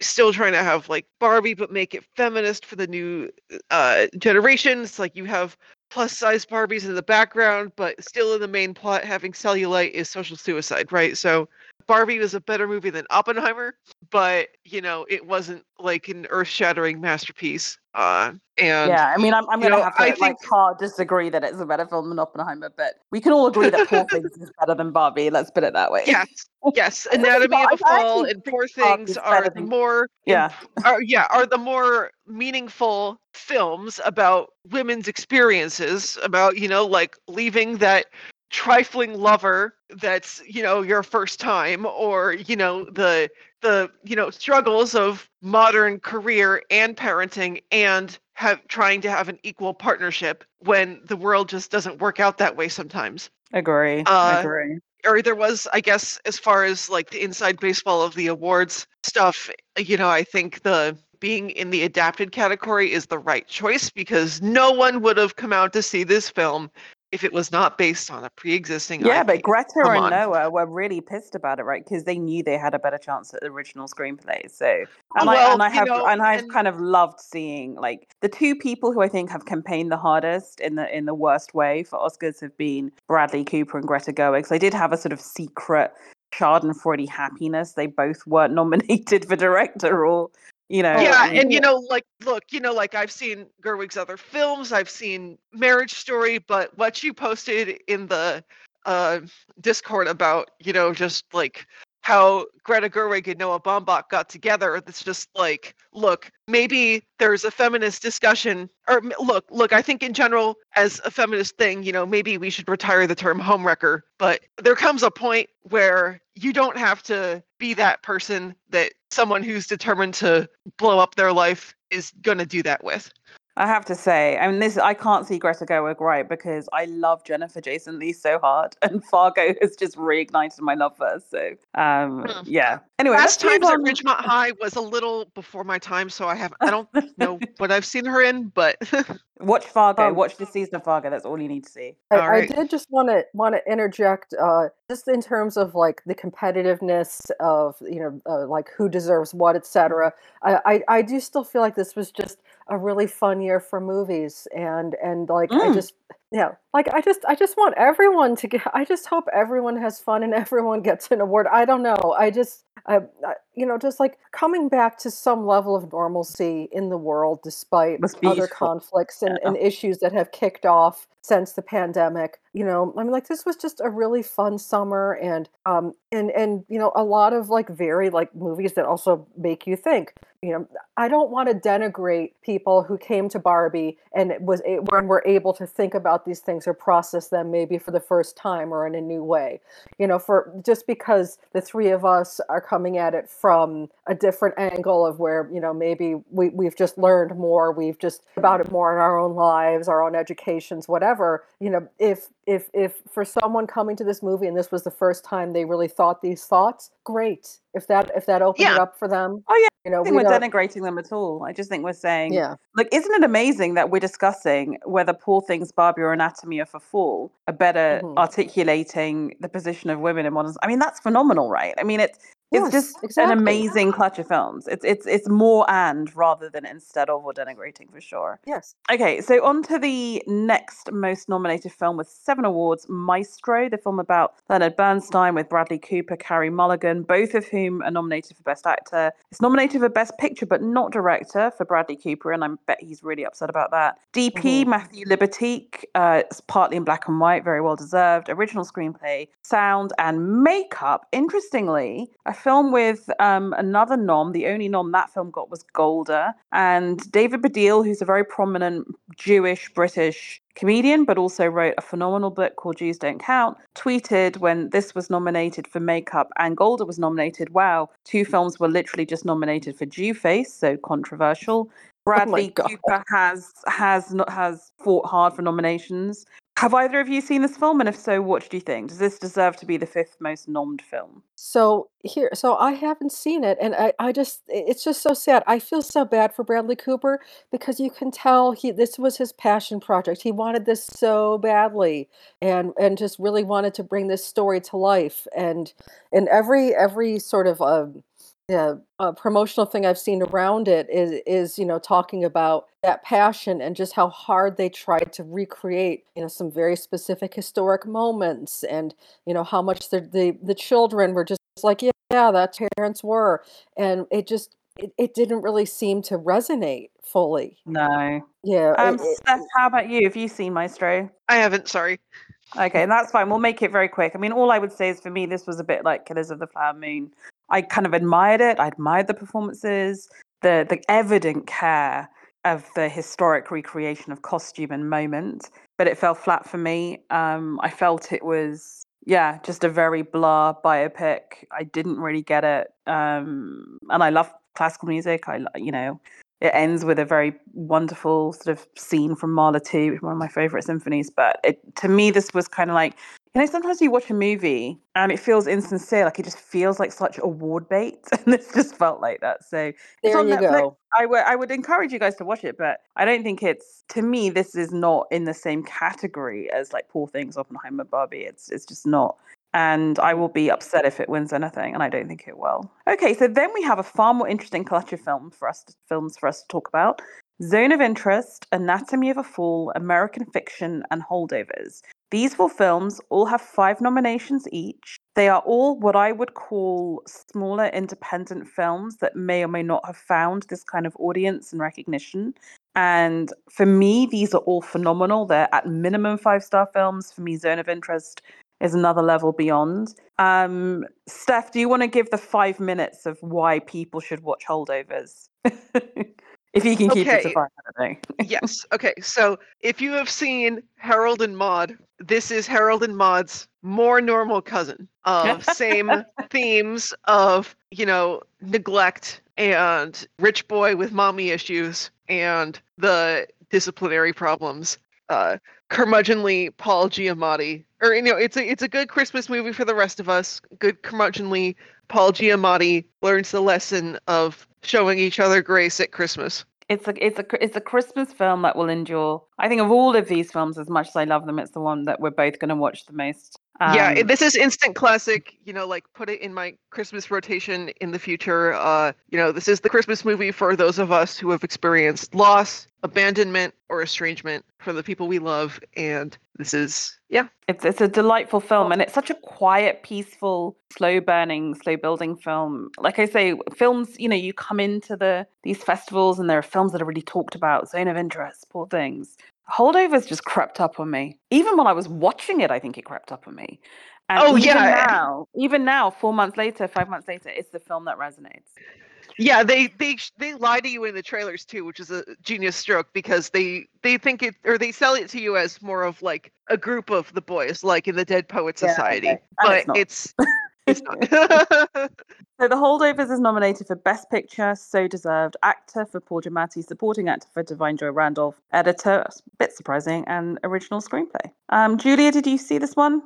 still trying to have like Barbie, but make it feminist for the new uh, generation. It's like you have plus size Barbies in the background, but still in the main plot, having cellulite is social suicide, right? So Barbie was a better movie than Oppenheimer, but you know it wasn't like an earth shattering masterpiece. Uh, and yeah, I mean, I'm, I'm to know, have to I like think- hard disagree that it's a better film than Oppenheimer, but we can all agree that Poor (laughs) Things is better than Barbie. Let's put it that way. yes, yes, (laughs) Anatomy of a Fall and Poor Things are the than- more yeah. are yeah are the more meaningful films about women's experiences about you know like leaving that trifling lover that's you know your first time or you know the the you know struggles of modern career and parenting and have trying to have an equal partnership when the world just doesn't work out that way sometimes. Agree. Uh, agree. Or there was, I guess, as far as like the inside baseball of the awards stuff, you know, I think the being in the adapted category is the right choice because no one would have come out to see this film if it was not based on a pre-existing Yeah, IP. but Greta Come and on. Noah were really pissed about it, right? Because they knew they had a better chance at the original screenplay. So, oh, and I and I have know, and I've and- kind of loved seeing like the two people who I think have campaigned the hardest in the in the worst way for Oscars have been Bradley Cooper and Greta Gerwig. So they did have a sort of secret Schadenfreude happiness. They both weren't (laughs) nominated for director or you know. yeah, and- and you know, like, look, you know, like I've seen Gerwig's other films, I've seen Marriage Story, but what you posted in the uh, Discord about, you know, just like how Greta Gerwig and Noah Baumbach got together, it's just like, look, maybe there's a feminist discussion, or look, look, I think in general, as a feminist thing, you know, maybe we should retire the term homewrecker, but there comes a point where you don't have to be that person that someone who's determined to blow up their life is going to do that with. I have to say, I mean, this I can't see Greta Gerwig right because I love Jennifer Jason Leigh so hard, (laughs) and Fargo has just reignited my love for her. So, um, Hmm. yeah. Anyway, Last let's at. Ridgemont High was a little before my time, so I have I don't know (laughs) what I've seen her in, but (laughs) Watch Fargo. Um, Watch the season of Fargo. That's all you need to see. I, All right. I did just want to want to interject, uh, just in terms of like the competitiveness of you know uh, like who deserves what, etc. I, I I do still feel like this was just a really fun year for movies, and and like I Mm. just yeah like I just I just want everyone to get. I just hope everyone has fun and (laughs) everyone gets an award. I don't know. I just I, I you know just like coming back to some level of normalcy in the world despite other conflicts and, Yeah. and issues that have kicked off since the pandemic you know i mean like this was just a really fun summer and um and and you know a lot of like very like movies that also make you think you know i don't want to denigrate people who came to barbie and it was a- when were able to think about these things or process them maybe for the first time or in a new way you know for just because the three of us are coming at it from a different angle of where you know maybe we, we've just learned more we've just about it more in our own lives our own educations whatever you know if if if for someone coming to this movie and this was the first time they really thought these thoughts great if that if that opened it up for them Oh, yeah, you know I think we we're don't denigrating them at all. I just think we're saying, yeah like, isn't it amazing that we're discussing whether Poor Things, Barbie, or Anatomy of a Fall are better Mhm. articulating the position of women in modern? I mean, that's phenomenal, right? I mean, it's it's Yes, just exactly. an amazing clutch of films. It's it's it's more and rather than instead of or denigrating for sure. yes Okay, so on to the next most nominated film with seven awards Maestro, the film about Leonard Bernstein with Bradley Cooper, Carey Mulligan, both of whom are nominated for Best Actor. It's nominated for Best Picture, but not Director for Bradley Cooper, and I bet he's really upset about that. DP, Mhm. Matthew Libatique, uh, it's partly in black and white, very well deserved. Original screenplay, sound, and makeup. Interestingly, a film with um, another nom, the only nom that film got was Golda, and David Baddiel, who's a very prominent Jewish British comedian, but also wrote a phenomenal book called Jews Don't Count, tweeted when this was nominated for makeup and Golda was nominated, wow, two films were literally just nominated for Jew Face, so controversial. Oh Bradley God. Cooper has has not has fought hard for nominations. Have either of you seen this film? And if so, what do you think? Does this deserve to be the fifth most nommed film? So here, so I haven't seen it, and I, I just, it's just so sad. I feel so bad for Bradley Cooper because you can tell he, this was his passion project. He wanted this so badly, and and just really wanted to bring this story to life. And and every every sort of um, yeah, uh, promotional thing I've seen around it is is you know talking about that passion and just how hard they tried to recreate you know some very specific historic moments and you know how much the the, the children were just like yeah, yeah that's how parents were and it just it, it didn't really seem to resonate fully No. yeah it- Um, it- Steph, how about you? Have you seen Maestro? I haven't. Sorry. Okay, and that's fine. We'll make it very quick. I mean, all I would say is for me, this was a bit like Killers of the Flower Moon. I kind of admired it. I admired the performances, the the evident care of the historic recreation of costume and moment, but it fell flat for me. Um, I felt it was yeah, just a very blah biopic. I didn't really get it. Um, and I love classical music. I you know, it ends with a very wonderful sort of scene from Mahler 2, one of my favorite symphonies. But it, to me, this was kind of like, you know, sometimes you watch a movie and it feels insincere, like it just feels like such award bait. (laughs) And this just felt like that. So there you Netflix. go. I would I would encourage you guys to watch it, but I don't think it's to me this is not in the same category as like Poor Things, Oppenheimer, Barbie. It's it's just not. And I will be upset if it wins anything, and I don't think it will. Okay, so then we have a far more interesting collection of film for us to, films for us to talk about. Zone of Interest, Anatomy of a Fall, American Fiction, and Holdovers. These four films all have five nominations each. They are all what I would call smaller independent films that may or may not have found this kind of audience and recognition. And for me, these are all phenomenal. They're at minimum five star films. For me, Zone of Interest is another level beyond. Um, Steph, do you want to give the five minutes of why people should watch Holdovers? (laughs) if you can keep it to Okay. five, yes. Okay. So if you have seen Harold and Maude, this is Harold and Maude's more normal cousin of same (laughs) themes of, you know, neglect and rich boy with mommy issues and the disciplinary problems. Uh, curmudgeonly Paul Giamatti, or you know, it's a it's a good Christmas movie for the rest of us. Good curmudgeonly Paul Giamatti learns the lesson of showing each other grace at Christmas. It's a it's a it's a Christmas film that will endure. I think of all of these films, as much as I love them, it's the one that we're both going to watch the most. Yeah, Um, it- this is instant classic. You know, like put it in my Christmas rotation in the future. Uh, you know, this is the Christmas movie for those of us who have experienced loss, abandonment, or estrangement from the people we love, and this is yeah. It's it's a delightful film, and it's such a quiet, peaceful, slow burning, slow building film. Like I say, films. You know, you come into the these festivals, and there are films that are really talked about. Zone of interest, poor things. Holdovers just crept up on me. Even when I was watching it, I think it crept up on me. And Oh, even yeah. now, even now, four months later, five months later, it's the film that resonates. Yeah, they they they lie to you in the trailers too, which is a genius stroke because they they think it or they sell it to you as more of like a group of the boys, like in the Dead Poet Yeah, Society, okay. But it's it's it's (laughs) not. (laughs) So The Holdovers is nominated for Best Picture, so deserved. Actor for Paul Giamatti, supporting actor for Da'Vine Joy Randolph, editor, a bit surprising, and original screenplay. Um, Julia, did you see this one?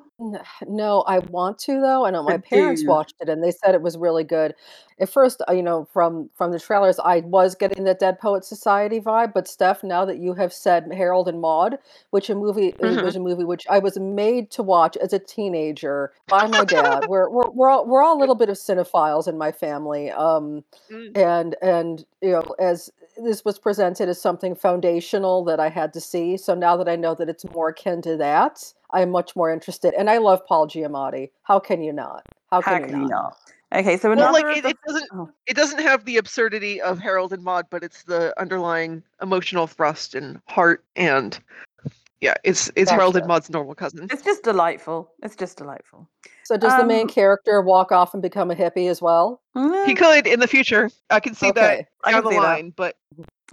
No, I want to though. I know my But parents do. watched it and they said it was really good. At first, uh, you know, from from the trailers, I was getting the Dead Poet Society vibe. But Steph, now that you have said Harold and Maude, which a movie Mhm. was a movie which I was made to watch as a teenager by my dad. we're we're we're all, we're all a little bit of cinephiles in my family. Um, Mm. and and you know as this was presented as something foundational that I had to see. So now that I know that it's more akin to that, I'm much more interested. And I love Paul Giamatti. How can you not? How can, How you, can you not? not? Okay, so well, like it, the- it doesn't oh. it doesn't have the absurdity of Harold and Maude, but it's the underlying emotional thrust and heart and yeah, it's it's Harold and Gotcha. Maude's normal cousin. It's just delightful. It's just delightful. So does the main Um, character walk off and become a hippie as well? He Mm, could in the future. I can see that Okay. I down can the see that. but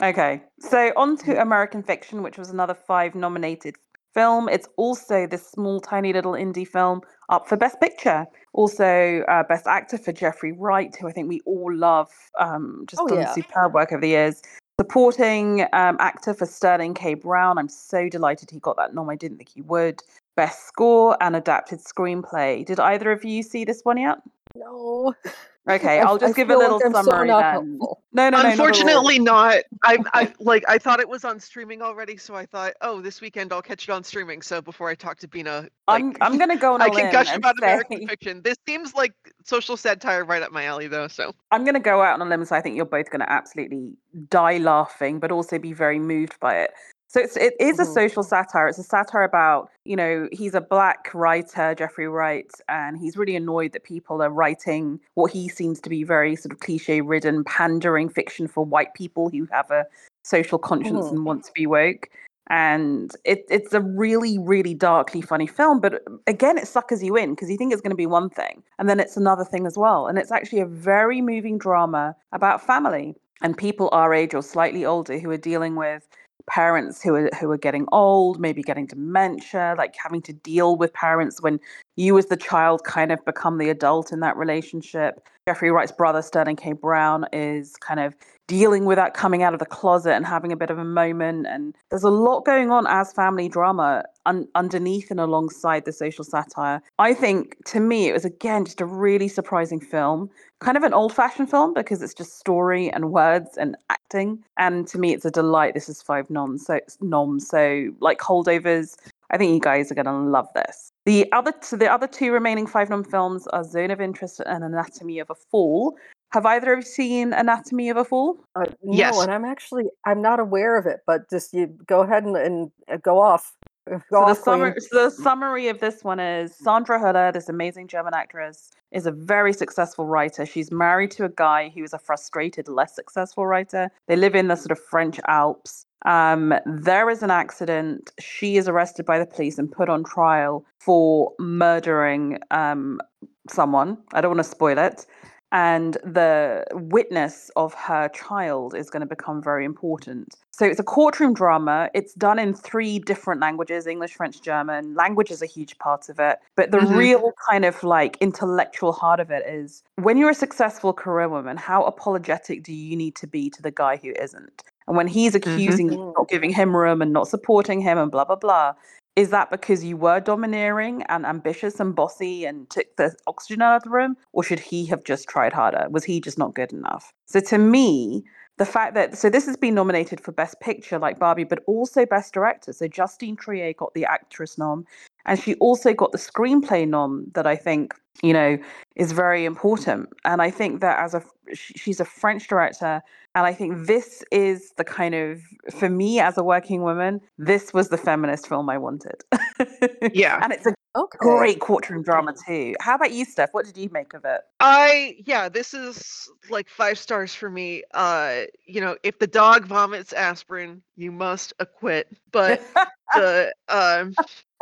Okay, so on to American Fiction, which was another five nominated film. It's also this small, tiny little indie film up for Best Picture. Also, uh, Best Actor for Jeffrey Wright, who I think we all love, um, just Oh, done yeah. superb work over the years. Supporting um, actor for Sterling K. Brown. I'm so delighted he got that nom. I didn't think he would. Best score and adapted screenplay. Did either of you see this one yet? No. (laughs) Okay, I- I'll just I give a little like I'm so summary then. No, no, no. not at all. unfortunately not. I I like I thought it was on streaming already, so I thought, oh, this weekend I'll catch it on streaming. So before I talk to Bina, like, I'm I'm gonna go (laughs) on a I can gush and about American fiction. This seems like social satire right up my alley, though. So I'm going to go out on a limb, so I think you're both going to absolutely die laughing, but also be very moved by it. So it's it is a Mhm. social satire. It's a satire about you know he's a black writer, Jeffrey Wright, and he's really annoyed that people are writing what he seems to be very sort of cliche-ridden, pandering fiction for white people who have a social conscience Mhm. and want to be woke. And it, it's a really, really darkly funny film, but again, it suckers you in because you think it's going to be one thing, and then it's another thing as well. And it's actually a very moving drama about family and people our age or slightly older who are dealing with parents who are who are getting old, maybe getting dementia, like having to deal with parents when you as the child kind of become the adult in that relationship. Jeffrey Wright's brother, Sterling K. Brown, is kind of dealing with that coming out of the closet and having a bit of a moment. And there's a lot going on as family drama un- underneath and alongside the social satire. I think to me, it was again just a really surprising film, kind of an old fashioned film because it's just story and words and acting. And to me, it's a delight. This is five noms. So, noms. So, like holdovers, I think you guys are going to love this. The other, so the other two remaining five nom films are Zone of Interest and Anatomy of a Fall, have either of you seen Anatomy of a Fall? Uh, no, Yes. and I'm actually I'm not aware of it, but just you go ahead and, and uh, go off. Go So the, off, Queen. summary, so the summary of this one is Sandra Hüller, this amazing German actress, is a very successful writer. She's married to a guy who is a frustrated, less successful writer. They live in the sort of French Alps. Um, there is an accident. She is arrested by the police and put on trial for murdering um, someone. I don't want to spoil it. And the witness of her child is going to become very important. So it's a courtroom drama. It's done in three different languages English, French, German. Language is a huge part of it. But the Mhm. real kind of like intellectual heart of it is when you're a successful career woman, how apologetic do you need to be to the guy who isn't? And when he's accusing you Mm. of not giving him room and not supporting him and blah, blah, blah, is that because you were domineering and ambitious and bossy and took the oxygen out of the room? Or should he have just tried harder? Was he just not good enough? So to me, the fact that so this has been nominated for Best Picture like Barbie, but also Best Director. So Justine Triet got the actress nom, and she also got the screenplay nom that I think you know is very important. And I think that as a she's a French director, and I think this is the kind of for me as a working woman, this was the feminist film I wanted. (laughs) Yeah. and it's a Okay. great courtroom drama too. How about you, Steph? What did you make of it? I yeah, this is like five stars for me. Uh, you know, if the dog vomits aspirin, you must acquit. But (laughs) the um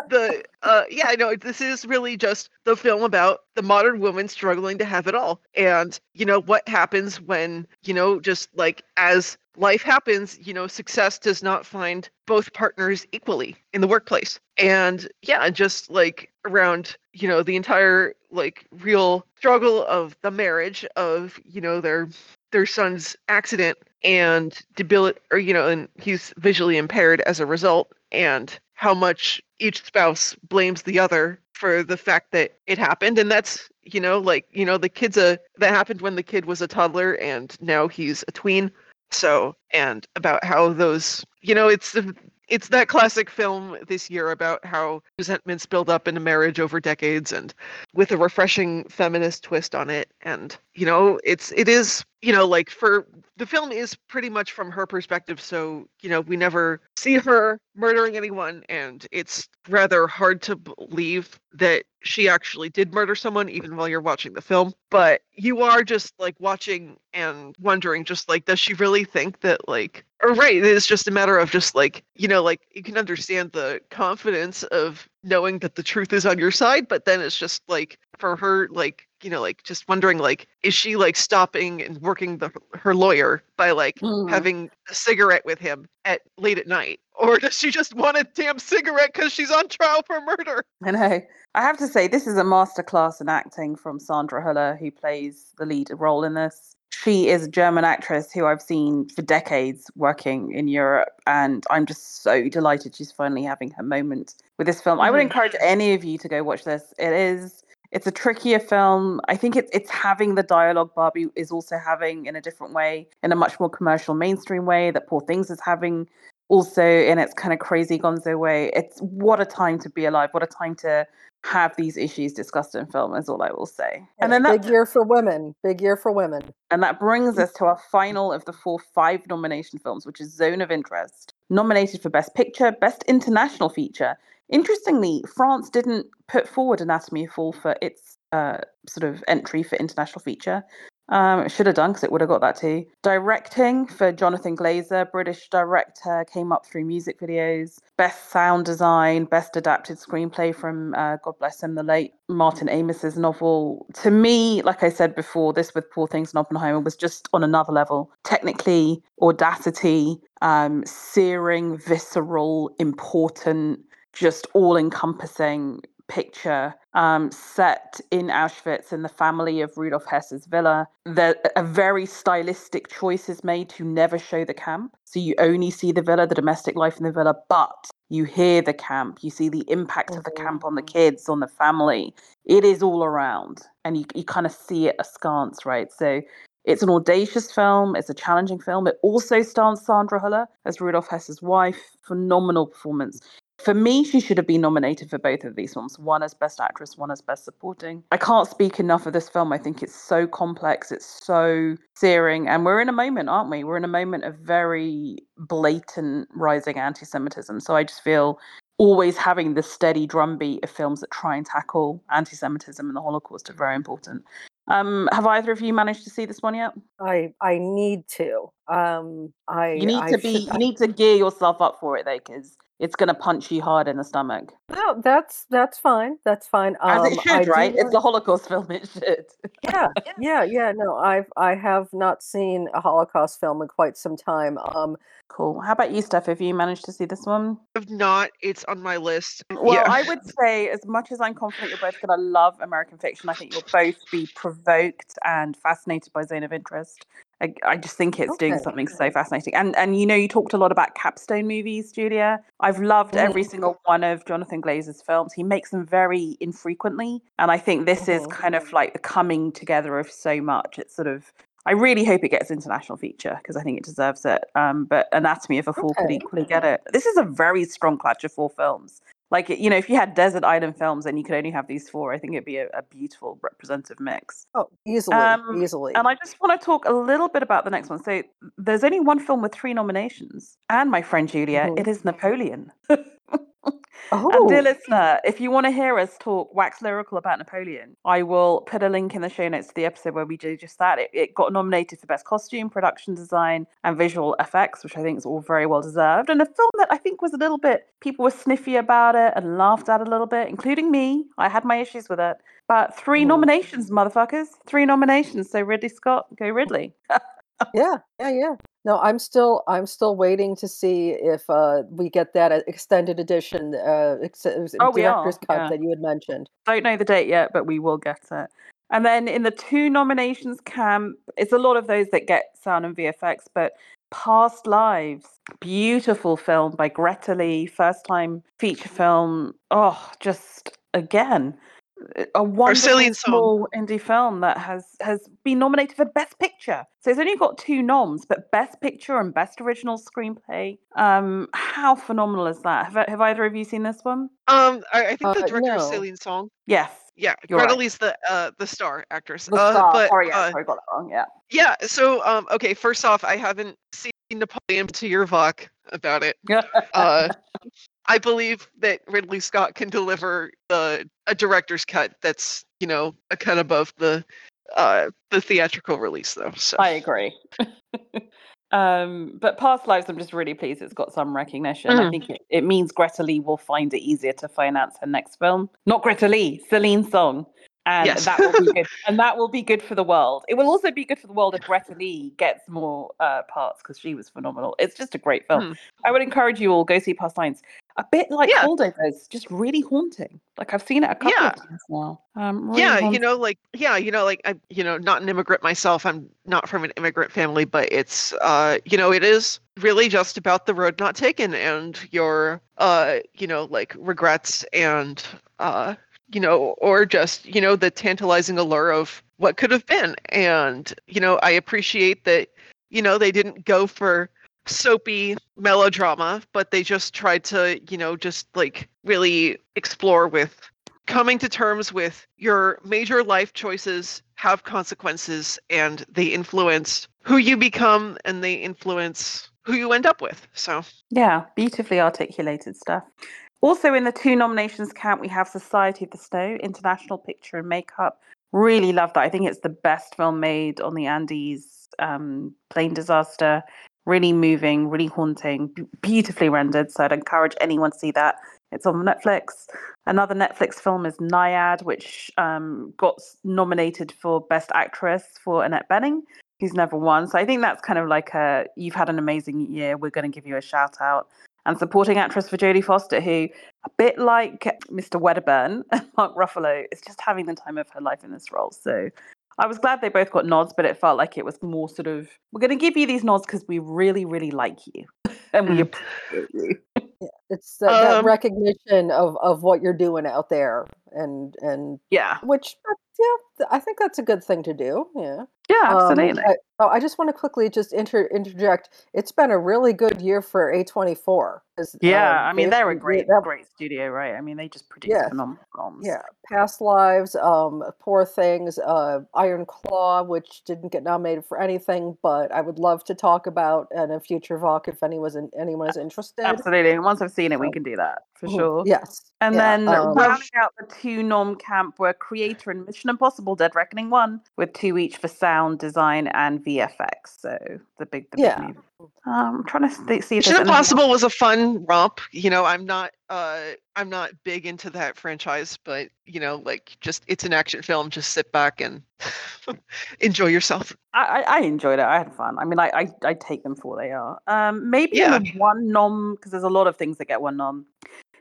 the uh yeah, I know this is really just the film about the modern woman struggling to have it all. And you know what happens when, you know, just like as life happens, you know, success does not find both partners equally in the workplace. And yeah, just like around, you know, the entire like real struggle of the marriage of, you know, their their son's accident and debilit or you know, and he's visually impaired as a result and how much each spouse blames the other for the fact that it happened. And that's you know like you know the kid's a that happened when the kid was a toddler and now he's a tween. So and about how those you know it's the- it's that classic film this year about how resentments build up in a marriage over decades and with a refreshing feminist twist on it and you know it's it is you know like for the film is pretty much from her perspective so you know we never see her murdering anyone and it's rather hard to believe that she actually did murder someone even while you're watching the film but you are just like watching and wondering just like does she really think that like or right it's just a matter of just like you know like you can understand the confidence of knowing that the truth is on your side but then it's just like for her like you know like just wondering like is she like stopping and working the her lawyer by like Mm. having a cigarette with him at late at night or does she just want a damn cigarette because she's on trial for murder I know. I have to say, this is a masterclass in acting from Sandra Hüller, who plays the lead role in this. She is a German actress who I've seen for decades working in Europe, and I'm just so delighted she's finally having her moment with this film. I would Mhm. encourage any of you to go watch this. It is. It's a trickier film. I think it's it's having the dialogue Barbie is also having in a different way, in a much more commercial, mainstream way that Poor Things is having also in its kind of crazy gonzo way. It's what a time to be alive. What a time to have these issues discussed in film is all I will say. And then big year for women. Big year for women. and that brings mm. us to our final of the four five nomination films, which is Zone of Interest, nominated for Best Picture, Best International Feature. Interestingly, France didn't put forward Anatomy of Fall for its uh, sort of entry for international feature. Um, it should have done because it would have got that too. Directing for Jonathan Glazer, British director, came up through music videos. Best sound design, best adapted screenplay from uh, God bless him, the late Martin Amis's novel. To me, like I said before, this with Poor Things and Oppenheimer was just on another level. Technically, audacity, um, searing, visceral, important, just all encompassing picture um, set in Auschwitz in the family of Rudolf Hess's villa. There, a very stylistic choice is made to never show the camp. So you only see the villa, the domestic life in the villa, but you hear the camp, you see the impact of the camp on the Mhm. kids, on the family. It is all around, and you, you kind of see it askance, right? So it's an audacious film, it's a challenging film. It also stars Sandra Hüller as Rudolf Hess's wife. Phenomenal performance. For me, she should have been nominated for both of these films one as Best Actress, one as Best Supporting. I can't speak enough of this film. I think it's so complex, it's so searing. And we're in a moment, aren't we? We're in a moment of very blatant rising anti Semitism. So I just feel always having the steady drumbeat of films that try and tackle anti Semitism and the Holocaust are very important. Um, have either of you managed to see this one yet? I I need to. Um, I You need I to (laughs) be should- you need to gear yourself up for it though, because it's gonna punch you hard in the stomach. No, that's that's fine. That's fine. As Um, it I should, do right? It's a Holocaust film, it should. yeah, yeah, yeah. No, I've I have not seen a Holocaust film in quite some time. Um, Cool. How about you, Steph? Have you managed to see this one? If not, it's on my list. Well, yeah. I would say, as much as I'm confident you're both going to love American fiction, I think you'll both be provoked and fascinated by Zone of Interest. I, I just think it's doing something so fascinating. And and you know, you talked a lot about capstone movies, Julia. I've loved every single one of Jonathan Glazer's films. He makes them very infrequently, and I think this is Mhm. kind of like the coming together of so much. It's sort of. I really hope it gets international feature because I think it deserves it. Um, but Anatomy of a Fall could equally get it. This is a very strong clutch of four films like you know if you had desert island films and you could only have these four i think it'd be a, a beautiful representative mix oh, easily, Um, easily. and i just want to talk a little bit about the next one so there's only one film with three nominations and my friend julia Mhm. it is napoleon (laughs) oh, (laughs) and dear listener if you want to hear us talk wax lyrical about napoleon i will put a link in the show notes to the episode where we do just that. It, it got nominated for best costume production design and visual effects which i think is all very well deserved and a film that i think was a little bit people were sniffy about it and laughed at a little bit including me. I had my issues with it. But 3 Mhm. nominations motherfuckers. Three nominations. So ridley scott go ridley (laughs) yeah, yeah, yeah. No, I'm still I'm still waiting to see if uh, we get that uh, extended edition, uh, ex- Oh, director's cut yeah. that you had mentioned. don't know the date yet, but we will get it. And then in the two nominations camp, it's a lot of those that get sound and VFX, but Past Lives, beautiful film by Greta Lee, first time feature film. Oh, just again, a wonderful Celine small indie film that has has been nominated for Best Picture. So it's only got two noms, but Best Picture and Best Original Screenplay. Um, how phenomenal is that? Have, have either of you seen this one? Um, I, I think the Uh, director is no. Celine Song. Yes. Yeah, You're Greta right. Lee's the uh the star actress. The uh, star. but Sorry, yeah, uh, sorry, got that wrong. Yeah. yeah, so um, okay. First off, I haven't seen Napoleon to your VOK about it. (laughs) Uh, I believe that Ridley Scott can deliver the a director's cut that's you know a cut above the uh the theatrical release though. So I agree. (laughs) um, but past lives, I'm just really pleased it's got some recognition. I Mm. think it, it means Greta Lee will find it easier to finance her next film. Not Greta Lee, Celine Song. And Yes. that will be good. (laughs) And that will be good for the world. It will also be good for the world if Greta Lee gets more uh, parts because she was phenomenal. It's just a great film. Hmm. I would encourage you all go see Past Lives. A bit like Yeah. Holdovers, just really haunting. Like I've seen it a couple Yeah. of times now. Um, really yeah, you know, like yeah, you know, like I, you know, not an immigrant myself. I'm not from an immigrant family, but it's, uh, you know, it is really just about the road not taken and your, uh, you know, like regrets and, uh, you know, or just you know the tantalizing allure of what could have been. And you know, I appreciate that, you know, they didn't go for soapy melodrama, but they just tried to, you know, just like really explore with coming to terms with your major life choices have consequences and they influence who you become and they influence who you end up with. So, Yeah, beautifully articulated stuff. Also, in the two nominations count, we have Society of the Snow, International Picture and Makeup. Really love that. I think it's the best film made on the Andes um, plane disaster. Really moving, really haunting, beautifully rendered. So I'd encourage anyone to see that. It's on Netflix. Another Netflix film is Nyad, which um, got nominated for Best Actress for Annette Bening, who's never won. So I think that's kind of like a you've had an amazing year. We're going to give you a shout out. and supporting actress for Jodie Foster, who, a bit like Mr. Wedderburn, (laughs) Mark Ruffalo, is just having the time of her life in this role. So I was glad they both got nods, but it felt like it was more sort of we're going to give you these nods because we really, really like you (laughs) and we Mm. appreciate you. Yeah, it's that, that Um, recognition of of what you're doing out there, and and Yeah, which uh, yeah, I think that's a good thing to do. Yeah. yeah, Um, absolutely. I, oh, I just want to quickly just inter- interject. It's been a really good year for A24. yeah, um, I mean they- they're a great, that- great studio, right? I mean they just produce Yeah. phenomenal films. Yeah, Past Lives, um, Poor Things, uh, Iron Claw, which didn't get nominated for anything, but I would love to talk about in a future VOK if anyone is in, anyone is interested. absolutely. And once I've seen it, we Um, can do that for Mhm, sure. Yes. And yeah, then um, rounding out the two nom camp were Creator and Mission Impossible: Dead Reckoning One, with two each for sound design and VFX. So the big, the Yeah. big movie. Um, I'm trying to th- see if Mission there's anything. Impossible was a fun romp. You know, I'm not uh I'm not big into that franchise, but you know, like just it's an action film. Just sit back and (laughs) enjoy yourself. I, I I enjoyed it. I had fun. I mean, I, I I take them for what they are. Um, maybe Yeah. one nom because there's a lot of things that get one nom.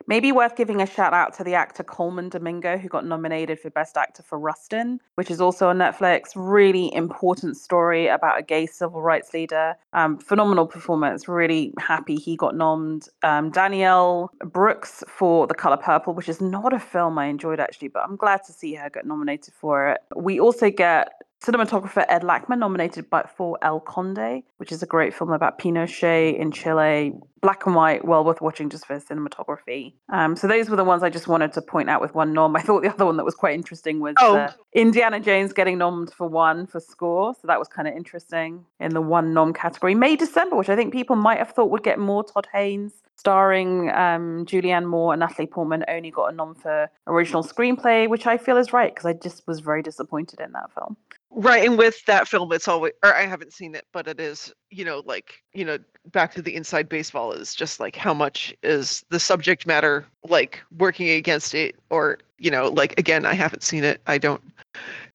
Maybe worth giving a shout out to the actor Colman Domingo, who got nominated for Best Actor for Rustin, which is also on Netflix. Really important story about a gay civil rights leader. Um, phenomenal performance. Really happy he got nommed. Um, Danielle Brooks for The Color Purple, which is not a film I enjoyed actually, but I'm glad to see her get nominated for it. We also get cinematographer Ed Lachman nominated by, for El Conde, which is a great film about Pinochet in Chile. Black and white, well worth watching just for cinematography. Um, so those were the ones I just wanted to point out with one nom. I thought the other one that was quite interesting was Oh. uh, Indiana Jones getting nommed for one for score. So that was kind of interesting in the one nom category. May December, which I think people might have thought would get more. Todd Haynes starring um, Julianne Moore and Natalie Portman only got a nom for original screenplay, which I feel is right because I just was very disappointed in that film. Right, and with that film, it's always or I haven't seen it, but it is you know like you know back to the inside baseball is just like how much is the subject matter like working against it or you know like again I haven't seen it I don't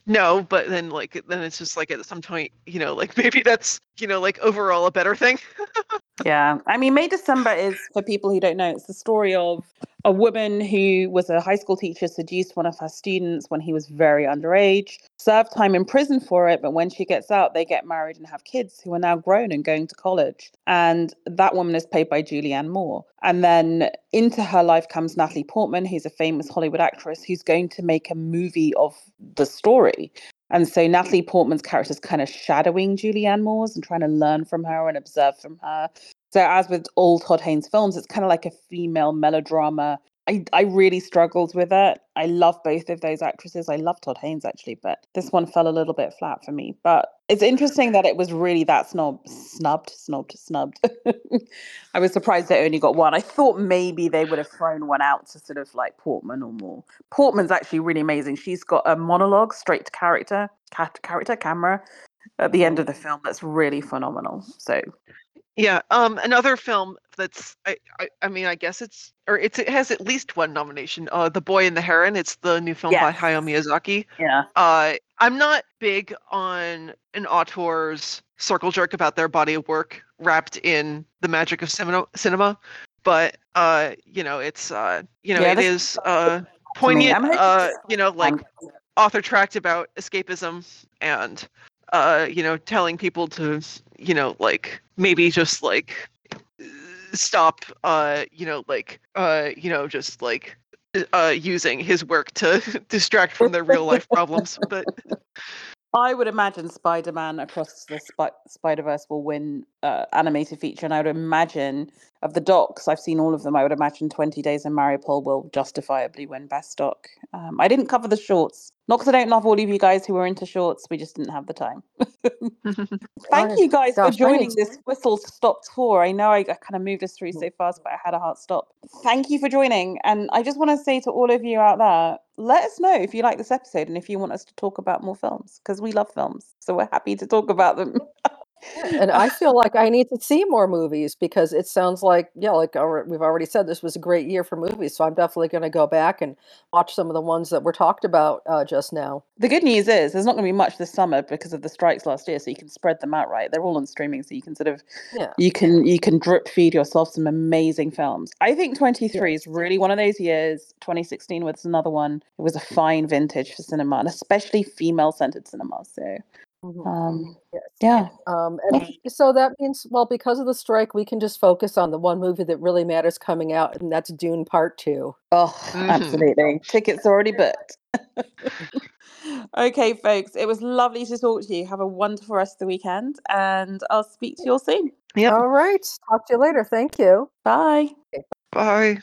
know but then like then it's just like at some point you know like (laughs) maybe that's you know like overall a better thing (laughs) Yeah, I mean, May December is for people who don't know. It's the story of a woman who was a high school teacher, seduced one of her students when he was very underage, served time in prison for it. But when she gets out, they get married and have kids who are now grown and going to college. And that woman is played by Julianne Moore. And then into her life comes Natalie Portman, who's a famous Hollywood actress who's going to make a movie of the story. And so Natalie Portman's character is kind of shadowing Julianne Moore's and trying to learn from her and observe from her. So as with all Todd Haynes films, it's kind of like a female melodrama. I, I really struggled with it. I love both of those actresses. I love Todd Haynes actually, but this one fell a little bit flat for me. But it's interesting that it was really that snob snubbed, snubbed, snubbed. (laughs) I was surprised they only got one. I thought maybe they would have thrown one out to sort of like Portman or Moore. Portman's actually really amazing. She's got a monologue straight to character, cat, character camera at the end of the oh. film that's really phenomenal. So yeah um another film that's I, I I mean I guess it's or it's it has at least one nomination uh The Boy and the Heron it's the new film by Yes. Hayao Miyazaki yeah. Uh, I'm not big on an auteur's circle jerk about their body of work wrapped in the magic of cinema, cinema but uh, you know, it's uh, you know, Yeah, it this is uh, (laughs) poignant. I'm Uh, you know, (laughs) like author tracked about escapism and uh, you know, telling people to, you know, like maybe just like stop uh you know like uh you know just like uh using his work to (laughs) distract from their real life problems but I would imagine Spider Man across the Spi- Spider Verse will win uh, animated feature, and I would imagine of the docs, I've seen all of them. I would imagine Twenty Days in Mariupol will justifiably win best doc. Um, I didn't cover the shorts, not because I don't love all of you guys who were into shorts. We just didn't have the time. (laughs) Thank you guys Gosh, for joining this whistle stop tour. I know I, I kind of moved us through so fast, but I had a hard stop. Thank you for joining. And I just want to say to all of you out there, let us know if you like this episode and if you want us to talk about more films because we love films. So we're happy to talk about them. (laughs) and I feel like I need to see more movies because it sounds like, yeah, like our, we've already said, this was a great year for movies. So I'm definitely going to go back and watch some of the ones that were talked about uh, just now. The good news is there's not going to be much this summer because of the strikes last year, so you can spread them out right. They're all on streaming, so you can sort of Yeah. you can you can drip feed yourself some amazing films. I think 23 is really one of those years. 2016 was another one. It was a fine vintage for cinema, and especially female-centered cinema. So, Mhm. um, Yes. yeah, Um, and so that means, well, because of the strike, we can just focus on the one movie that really matters coming out, and that's Dune Part Two. oh, Mhm. absolutely. Tickets already booked. (laughs) okay, folks, it was lovely to talk to you. Have a wonderful rest of the weekend, and I'll speak to you all soon. Yep. All right. Talk to you later. Thank you. Bye. Bye.